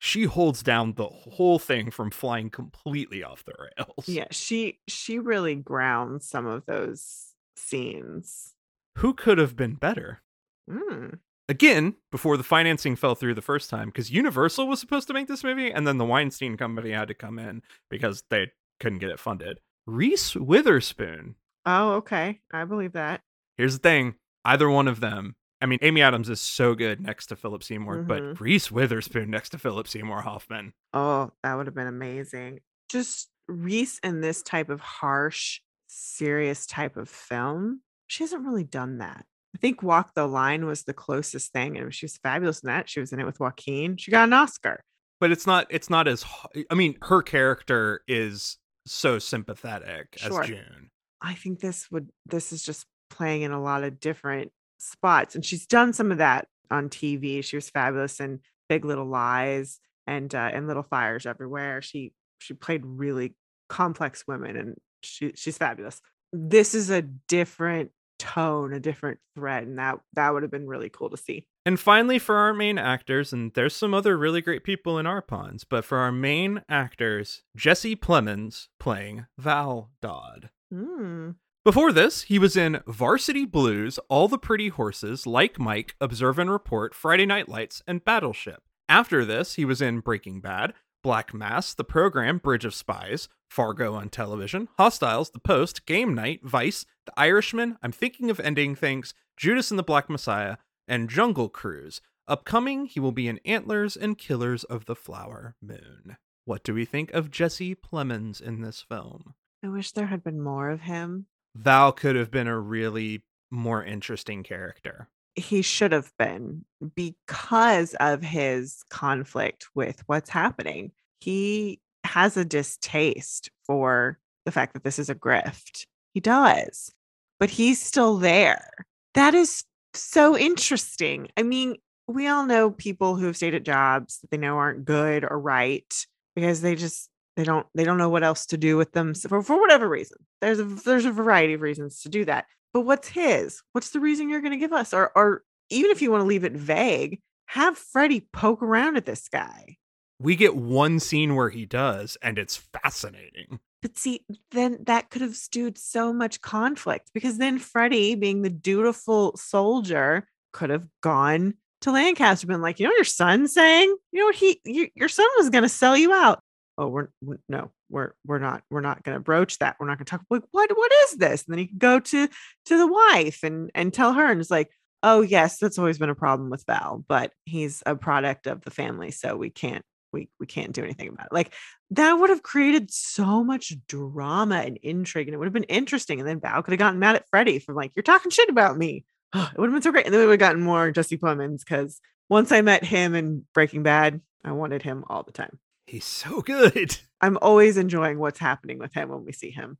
S2: She holds down the whole thing from flying completely off the rails.
S1: Yeah, she she really grounds some of those scenes.
S2: Who could have been better?
S1: Mm.
S2: Again, before the financing fell through the first time, because Universal was supposed to make this movie, and then the Weinstein Company had to come in because they couldn't get it funded. Reese Witherspoon.
S1: Oh, okay. I believe that.
S2: Here's the thing either one of them. I mean, Amy Adams is so good next to Philip Seymour,
S1: Mhm.
S2: but Reese Witherspoon next to Philip Seymour Hoffman.
S1: Oh, that would have been amazing. Just Reese in this type of harsh, serious type of film. She hasn't really done that. I think Walk the Line was the closest thing, and she was fabulous in that. She was in it with Joaquin. She got an Oscar.
S2: But it's not. It's not as. I mean, her character is so sympathetic
S1: Sure.
S2: as June.
S1: I think this would this is just playing in a lot of different spots and she's done some of that on TV. She was fabulous in Big Little Lies and uh and Little Fires Everywhere. She she played really complex women and she she's fabulous. This is a different tone, a different thread, and that that would have been really cool to see.
S2: And finally, for our main actors, and there's some other really great people in our pawns, but for our main actors, Jesse Plemons playing Val Dodd.
S1: Mm.
S2: Before this, he was in Varsity Blues, All the Pretty Horses, Like Mike, Observe and Report, Friday Night Lights, and Battleship. After this, he was in Breaking Bad, Black Mass, The Program, Bridge of Spies, Fargo on television, Hostiles, The Post, Game Night, Vice, The Irishman, I'm Thinking of Ending Things, Judas and the Black Messiah, and Jungle Cruise. Upcoming, he will be in Antlers and Killers of the Flower Moon. What do we think of Jesse Plemons in this film?
S1: I wish there had been more of him.
S2: Val could have been a really more interesting character.
S1: He should have been because of his conflict with what's happening. He has a distaste for the fact that this is a grift. He does, but he's still there. That is so interesting. I mean, we all know people who have stayed at jobs that they know aren't good or right because they just they don't they don't know what else to do with them for, for whatever reason. There's a there's a variety of reasons to do that. But what's his? What's the reason you're going to give us? Or or even if you want to leave it vague, have Freddie poke around at this guy.
S2: We get one scene where he does, and it's fascinating.
S1: But see, then that could have stewed so much conflict because then Freddie, being the dutiful soldier, could have gone to Lancaster, been like, you know, what your son saying, you know, what he, you, your son was going to sell you out. Oh, we're, no, we're we're not we're not going to broach that. We're not going to talk like what what is this? And then he can go to to the wife and and tell her, and it's like, oh yes, that's always been a problem with Val, but he's a product of the family, so we can't we we can't do anything about it. Like that would have created so much drama and intrigue, and it would have been interesting. And then Val could have gotten mad at Freddie for like, "You're talking shit about me." it would have been so great, and then we would have gotten more Jesse Plemons because once I met him in Breaking Bad, I wanted him all the time.
S2: He's so good.
S1: I'm always enjoying what's happening with him when we see him.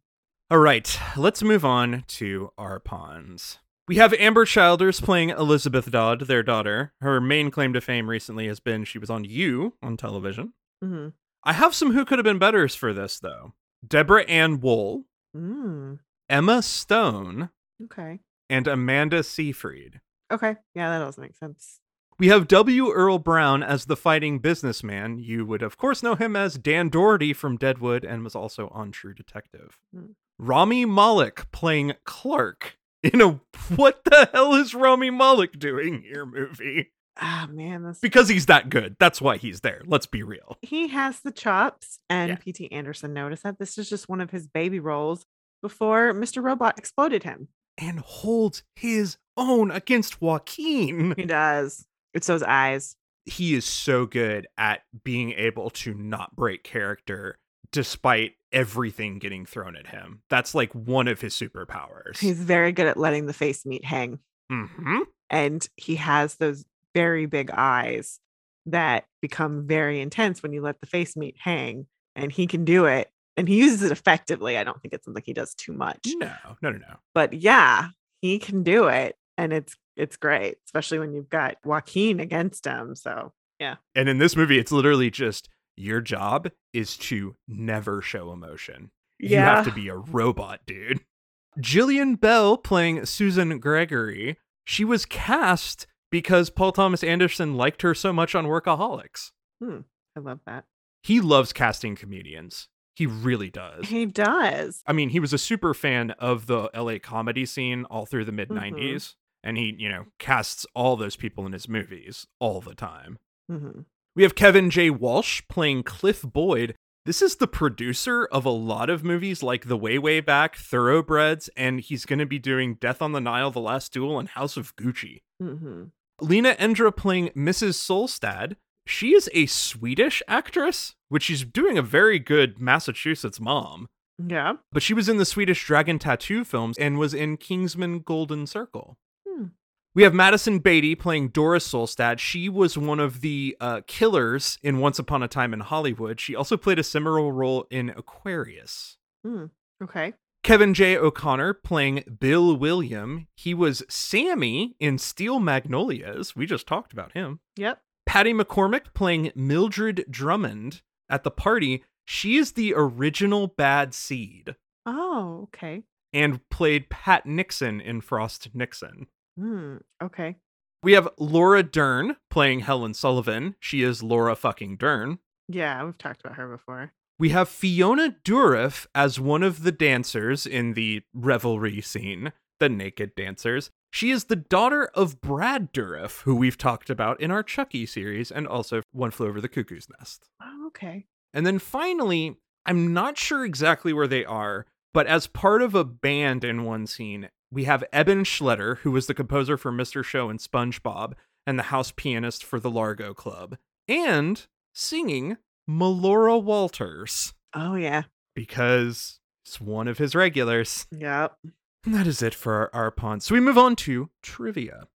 S2: All right, let's move on to our pawns. We have Amber Childers playing Elizabeth Dodd, their daughter. Her main claim to fame recently has been she was on You on television.
S1: Mm-hmm.
S2: I have some who could have been betters for this, though. Deborah Ann Woll,
S1: Mm,
S2: Emma Stone,
S1: okay.
S2: and Amanda Seyfried.
S1: Okay. Yeah, that does make sense.
S2: We have W. Earl Brown as the fighting businessman. You would, of course, know him as Dan Dority from Deadwood and was also on True Detective.
S1: Hmm.
S2: Rami Malek playing Clark in a What the hell is Rami Malek doing here movie?
S1: Ah, man, this
S2: Because he's that good. That's why he's there. Let's be real.
S1: he has the chops, and
S2: Yeah.
S1: P.T. Anderson noticed that this is just one of his baby roles before Mr. Robot exploded him.
S2: And holds his own against Joaquin.
S1: He does. It's those eyes.
S2: he is so good at being able to not break character despite everything getting thrown at him. That's like one of his superpowers.
S1: He's very good at letting the face meat hang.
S2: hmm
S1: And he has those very big eyes that become very intense when you let the face meat hang. And he can do it. And he uses it effectively. I don't think it's something he does too much.
S2: No, no, no, no.
S1: But yeah, he can do it. And it's it's great, especially when you've got Joaquin against him. So yeah.
S2: And in this movie, it's literally just your job is to never show emotion. Yeah. You have to be a robot, dude. Jillian Bell playing Susan Gregory. She was cast because Paul Thomas Anderson liked her so much on Workaholics.
S1: I love that.
S2: He loves casting comedians. He really does.
S1: He does.
S2: I mean, he was a super fan of the LA comedy scene all through the mid 90s.
S1: Mm-hmm.
S2: And he, you know, casts all those people in his movies all the time.
S1: hmm
S2: We have Kevin J. Walsh playing Cliff Boyd. This is the producer of a lot of movies like The Way Way Back, Thoroughbreds, and he's going to be doing Death on the Nile, The Last Duel, and House of Gucci.
S1: hmm
S2: Lena Endre playing Mrs. Solstad. She is a Swedish actress, which she's doing a very good Massachusetts mom.
S1: Yeah.
S2: But she was in the Swedish Dragon Tattoo films and was in Kingsman Golden Circle. We have Madisen Beaty playing Doris Solstad. She was one of the uh, killers in Once Upon a Time in Hollywood. She also played a similar role in Aquarius.
S1: Okay.
S2: Kevin J. O'Connor playing Bill William. He was Sammy in Steel Magnolias. We just talked about him.
S1: Yep.
S2: Patty McCormack playing Mildred Drummond at the party. She is the original bad seed.
S1: Oh, okay.
S2: and played Pat Nixon in Frost Nixon.
S1: Hmm. Okay.
S2: We have Laura Dern playing Helen Sullivan. She is Laura fucking Dern.
S1: Yeah, we've talked about her before.
S2: We have Fiona Dourif as one of the dancers in the revelry scene, the naked dancers. She is the daughter of Brad Dourif, who we've talked about in our Chucky series and also One Flew Over the Cuckoo's Nest.
S1: Oh, okay.
S2: And then finally, I'm not sure exactly where they are, but as part of a band in one scene, we have Eben Schletter, who was the composer for Mr. Show and SpongeBob and the house pianist for the Largo Club, and singing Melora Walters
S1: Oh, yeah.
S2: because it's one of his regulars.
S1: Yep.
S2: And that is it for our, our pawns. So we move on to trivia.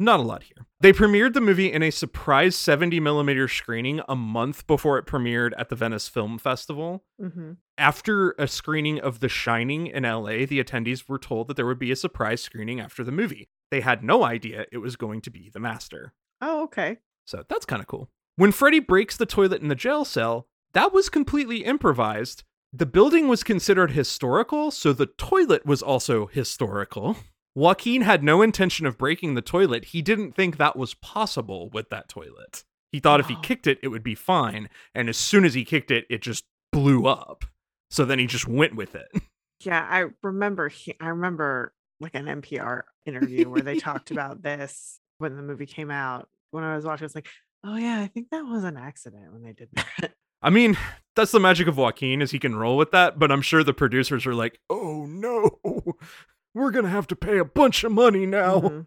S2: Not a lot here. They premiered the movie in a surprise 70 millimeter screening a month before it premiered at the Venice Film Festival.
S1: Mm-hmm.
S2: After a screening of The Shining in LA, the attendees were told that there would be a surprise screening after the movie. They had no idea it was going to be The Master.
S1: Oh, okay.
S2: So that's kind of cool. When Freddy breaks the toilet in the jail cell, that was completely improvised. The building was considered historical, so the toilet was also historical. Joaquin had no intention of breaking the toilet. He didn't think that was possible with that toilet. He thought if he kicked it, it would be fine. And as soon as he kicked it, it just blew up. So then he just went with it.
S1: Yeah, I remember. He, I remember like an NPR interview where they talked about this when the movie came out. When I was watching, it's like, oh yeah, I think that was an accident when they did that.
S2: I mean, that's the magic of Joaquin is he can roll with that, but I'm sure the producers are like, "Oh no. We're going to have to pay a bunch of money now."
S1: Mhm.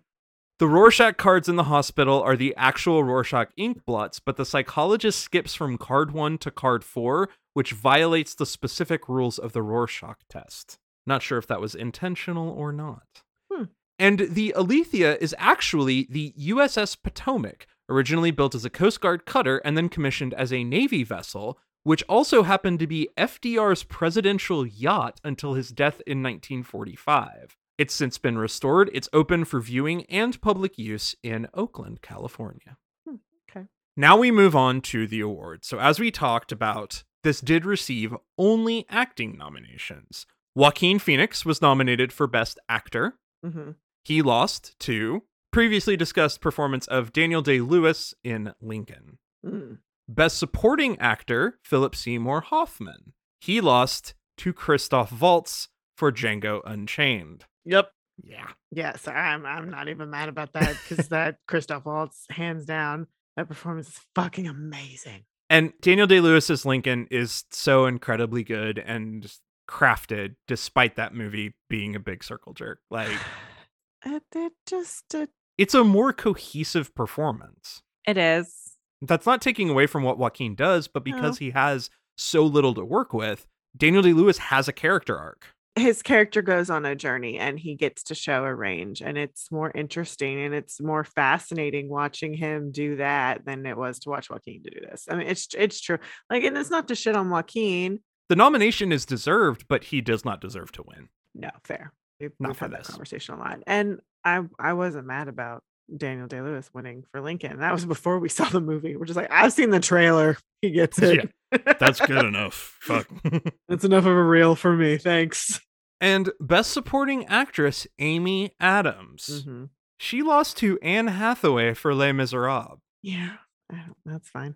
S2: The Rorschach cards in the hospital are the actual Rorschach ink blots, but the psychologist skips from card 1 to card 4, which violates the specific rules of the Rorschach test. Not sure if that was intentional or not.
S1: Hmm.
S2: And the Alethea is actually the USS Potomac, originally built as a Coast Guard cutter and then commissioned as a Navy vessel, which also happened to be FDR's presidential yacht until his death in 1945. It's since been restored. It's open for viewing and public use in Oakland, California.
S1: Hmm, okay.
S2: Now we move on to the awards. So, as we talked about, this did receive only acting nominations. Joaquin Phoenix was nominated for Best Actor.
S1: hmm
S2: He lost to previously discussed performance of Daniel Day Lewis in Lincoln.
S1: Mm.
S2: Best Supporting Actor, Philip Seymour Hoffman. He lost to Christoph Waltz for Django Unchained.
S1: Yep.
S2: Yeah.
S1: Yeah. So I'm I'm not even mad about that because that Christoph Waltz, hands down, that performance is fucking amazing.
S2: And Daniel Day Lewis's Lincoln is so incredibly good and crafted, despite that movie being a big circle jerk. Like,
S1: It, it just it,
S2: it's a more cohesive performance.
S1: it is.
S2: That's not taking away from what Joaquin does, but because
S1: No.
S2: he has so little to work with, Daniel Day Lewis has a character arc.
S1: his character goes on a journey and he gets to show a range and it's more interesting and it's more fascinating watching him do that than it was to watch Joaquin to do this. I mean it's it's true. Like and it's not to shit on Joaquin.
S2: The nomination is deserved, but he does not deserve to win.
S1: No, fair. We've,
S2: Not
S1: we've
S2: for
S1: had that
S2: this.
S1: conversation a lot. And I I wasn't mad about Daniel Day Lewis winning for Lincoln. That was before we saw the movie. We're just like, I've seen the trailer. He gets it.
S2: Yeah, That's good enough. Fuck.
S1: That's enough of a reel for me. Thanks.
S2: and Best Supporting Actress, Amy Adams.
S1: Mhm.
S2: She lost to Anne Hathaway for Les Miserables.
S1: Yeah, that's fine.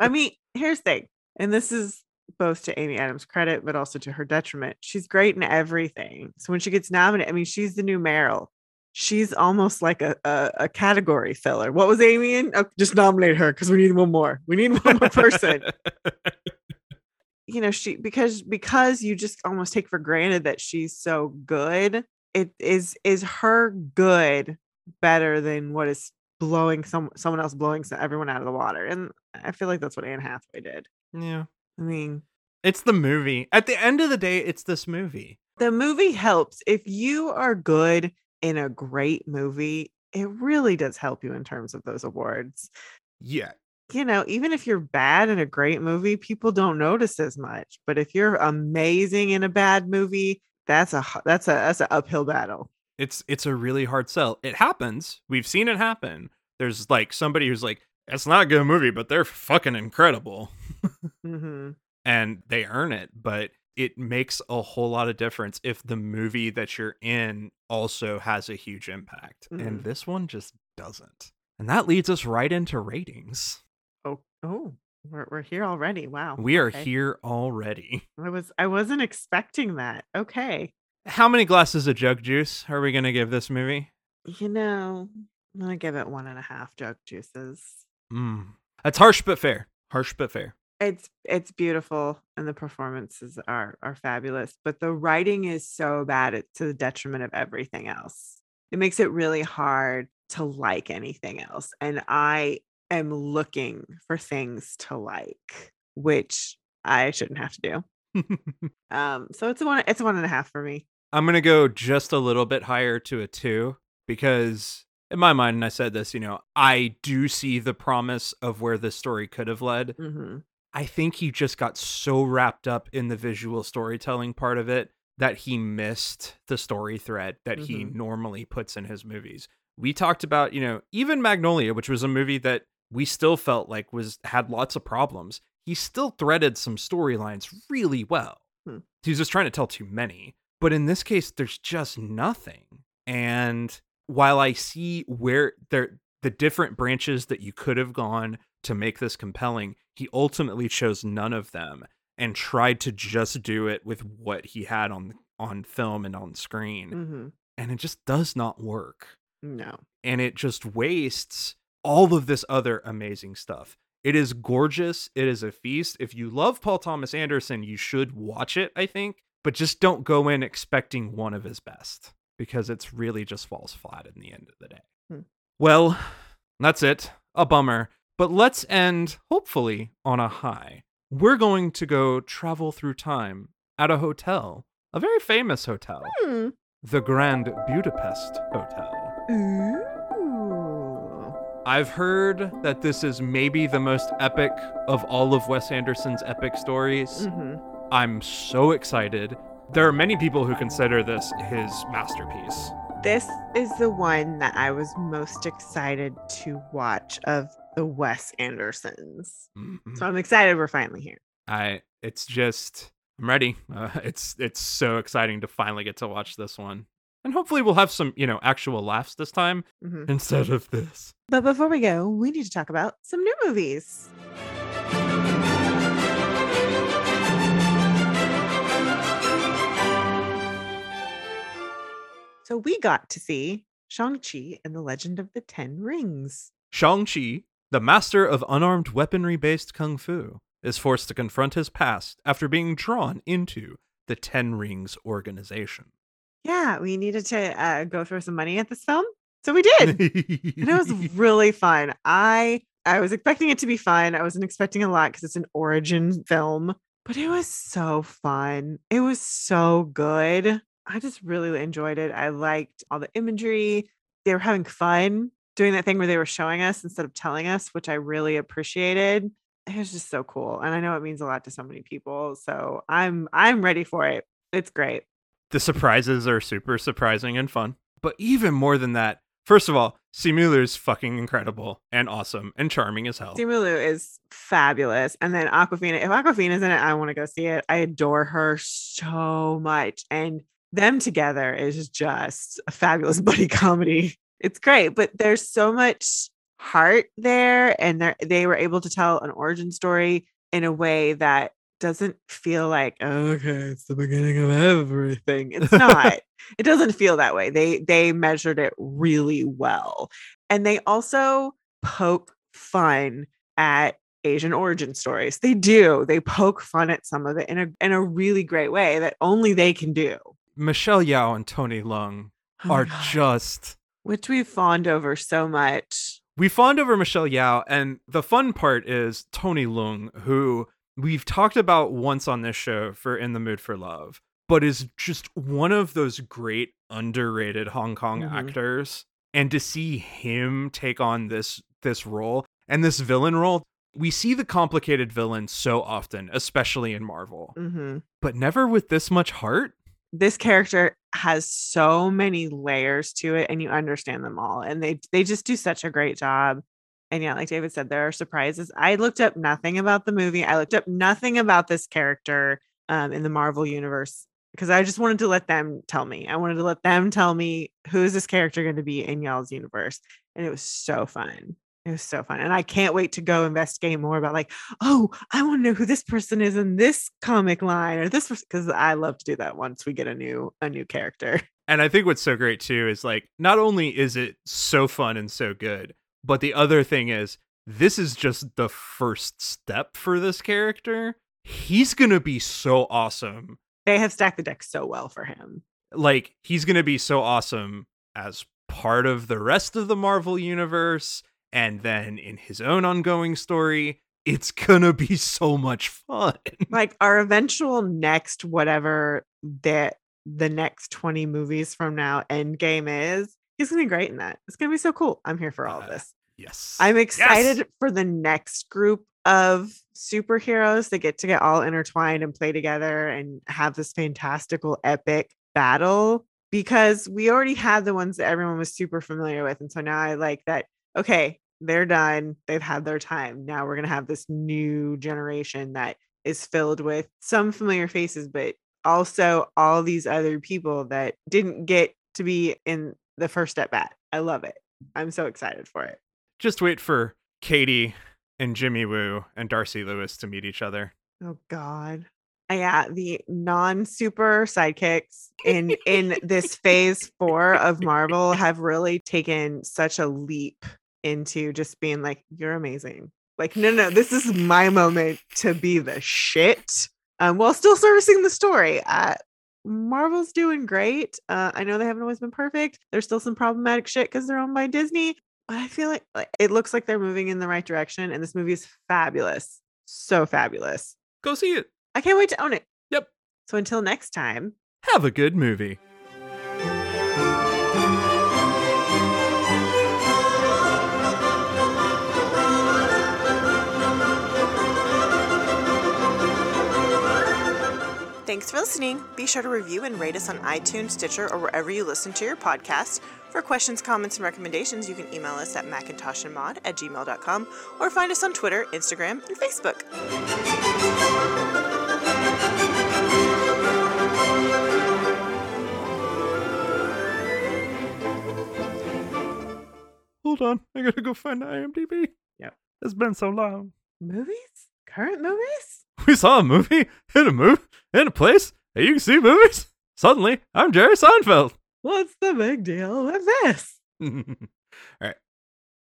S1: I mean, here's the thing, and this is both to Amy Adams' credit, but also to her detriment. She's great in everything. So when she gets nominated, I mean, she's the new Meryl. She's almost like a, a, a category filler. What was Amy in? Oh, just nominate her because we need one more. We need one more person. you know, she because because you just almost take for granted that she's so good. It is is her good better than what is blowing some someone else blowing so- everyone out of the water. And I feel like that's what Anne Hathaway did.
S2: yeah.
S1: I mean,
S2: It's the movie. At the end of the day, it's this movie.
S1: the movie helps. If you are good in a great movie, it really does help you in terms of those awards.
S2: Yeah.
S1: You know, even if you're bad in a great movie, people don't notice as much. But if you're amazing in a bad movie, that's a that's a that's an uphill battle.
S2: It's it's a really hard sell. It happens. We've seen it happen. There's like somebody who's like, it's not a good movie, but they're fucking incredible.
S1: hmm
S2: and they earn it. But it makes a whole lot of difference if the movie that you're in also has a huge impact.
S1: Mhm.
S2: And this one just doesn't. And that leads us right into ratings.
S1: Oh, oh, we're we're here already. Wow.
S2: We are
S1: okay.
S2: here already.
S1: I was I wasn't expecting that. Okay.
S2: How many glasses of jug juice are we going to give this movie?
S1: You know, I'm gonna give it one and a half jug juices.
S2: Mm. That's harsh but fair. Harsh but fair.
S1: It's it's beautiful and the performances are are fabulous, but the writing is so bad it's to the detriment of everything else. It makes it really hard to like anything else. And I am looking for things to like, which I shouldn't have to do. Um, so it's a one it's a one and a half for me.
S2: I'm going to go just a little bit higher to a two because, in my mind, and I said this, you know, I do see the promise of where this story could have led.
S1: hmm
S2: I think he just got so wrapped up in the visual storytelling part of it that he missed the story thread that he
S1: Mhm.
S2: normally puts in his movies. We talked about, you know, even Magnolia, which was a movie that we still felt like was had lots of problems. He still threaded some storylines really well.
S1: Hmm.
S2: He was just trying to tell too many. But in this case, there's just nothing. And while I see where there the different branches that you could have gone to make this compelling, he ultimately chose none of them and tried to just do it with what he had on on film and on screen.
S1: hmm
S2: And it just does not work.
S1: No.
S2: And it just wastes all of this other amazing stuff. It is gorgeous. It is a feast. If you love Paul Thomas Anderson, you should watch it, I think, but just don't go in expecting one of his best because it's really just falls flat in the end of the day.
S1: Hmm.
S2: Well, that's it. A bummer. But let's end, hopefully, on a high. We're going to go travel through time at a hotel, a very famous hotel,
S1: Hmm.
S2: the Grand Budapest Hotel.
S1: Ooh.
S2: I've heard that this is maybe the most epic of all of Wes Anderson's epic stories.
S1: Mhm.
S2: I'm so excited. There are many people who consider this his masterpiece.
S1: This is the one that I was most excited to watch of the Wes Andersons.
S2: Mhm.
S1: So I'm excited we're finally here.
S2: I it's just I'm ready. Uh, it's it's so exciting to finally get to watch this one. And hopefully we'll have some, you know, actual laughs this time
S1: Mhm.
S2: instead of this.
S1: But before we go, we need to talk about some new movies. So we got to see Shang-Chi and the Legend of the Ten Rings.
S2: Shang-Chi, the master of unarmed weaponry-based kung fu, is forced to confront his past after being drawn into the Ten Rings organization.
S1: Yeah, we needed to uh, go throw some money at this film. So we did. and it was really fun. I I was expecting it to be fun. I wasn't expecting a lot because it's an origin film, but it was so fun. It was so good. I just really enjoyed it. I liked all the imagery. They were having fun doing that thing where they were showing us instead of telling us, which I really appreciated. It was just so cool. And I know it means a lot to so many people. So I'm I'm ready for it. It's great.
S2: the surprises are super surprising and fun. But even more than that, first of all, Simu is fucking incredible and awesome and charming as hell.
S1: Simu is fabulous. And then Awkwafina, if Awkwafina's in it, I want to go see it. I adore her so much. And them together is just a fabulous buddy comedy. It's great, but there's so much heart there. And they they were able to tell an origin story in a way that doesn't feel like oh, okay it's the beginning of everything. It's not. It doesn't feel that way. They they measured it really well. And they also poke fun at asian origin stories. They do. They poke fun at some of it in a in a really great way that only they can do.
S2: Michelle Yeoh and Tony Leung
S1: Oh
S2: are
S1: God.
S2: just
S1: which we fawned over so much
S2: we fawned over Michelle Yeoh, and the fun part is Tony Leung, who we've talked about once on this show for In the Mood for Love, but is just one of those great underrated Hong Kong
S1: Mhm.
S2: actors. And to see him take on this this role and this villain role, we see the complicated villain so often, especially in Marvel,
S1: hmm
S2: but never with this much heart.
S1: this character has so many layers to it and you understand them all and they they just do such a great job and yeah like david said there are surprises i looked up nothing about the movie i looked up nothing about this character um, in the Marvel universe because I just wanted to let them tell me. I wanted to let them tell me who is this character going to be in y'all's universe, and it was so fun. It was so fun, and I can't wait to go investigate more about like, oh, I want to know who this person is in this comic line or this because I love to do that once we get a new a new character.
S2: And I think what's so great too is like not only is it so fun and so good, but the other thing is this is just the first step for this character. He's going to be so awesome.
S1: They have stacked the deck so well for him.
S2: Like he's going to be so awesome as part of the rest of the Marvel universe and then in his own ongoing story. It's to be so much fun.
S1: Like our eventual next whatever that the next 20 movies from now Endgame is, he's gonna be great in that. It's gonna be so cool. I'm here for all of
S2: Uh,
S1: this.
S2: Yes.
S1: I'm excited
S2: Yes!
S1: for the next group of superheroes that get to get all intertwined and play together and have this fantastical epic battle because we already had the ones that everyone was super familiar with. And so now I like that, okay, they're done. They've had their time. Now we're going to have this new generation that is filled with some familiar faces, but also all these other people that didn't get to be in the first at bat. I love it. I'm so excited for it.
S2: Just wait for Katie and Jimmy Woo and Darcy Lewis to meet each other.
S1: Oh God. Yeah, the non-super sidekicks in in this phase four of Marvel have really taken such a leap into just being like, you're amazing. Like, no, no, this is my moment to be the shit. Um, while still servicing the story. Uh Marvel's doing great. Uh, I know they haven't always been perfect. There's still some problematic shit because they're owned by Disney, but I feel like, like it looks like they're moving in the right direction, and this movie is fabulous. So fabulous.
S2: Go see it.
S1: I can't wait to own it.
S2: Yep.
S1: So until next time,
S2: Have a good movie.
S1: Thanks for listening. Be sure to review and rate us on iTunes, Stitcher, or wherever you listen to your podcast. For questions, comments, and recommendations, you can email us at macintoshandmod at gmail.com or find us on Twitter, Instagram, and Facebook.
S2: Hold on. I gotta go find the IMDb.
S1: Yep.
S2: It's been so long.
S1: Movies? Current movies?
S2: We saw a movie in a move in a place that you can see movies. Suddenly, I'm Jerry Seinfeld.
S1: What's the big deal with this?
S2: All right.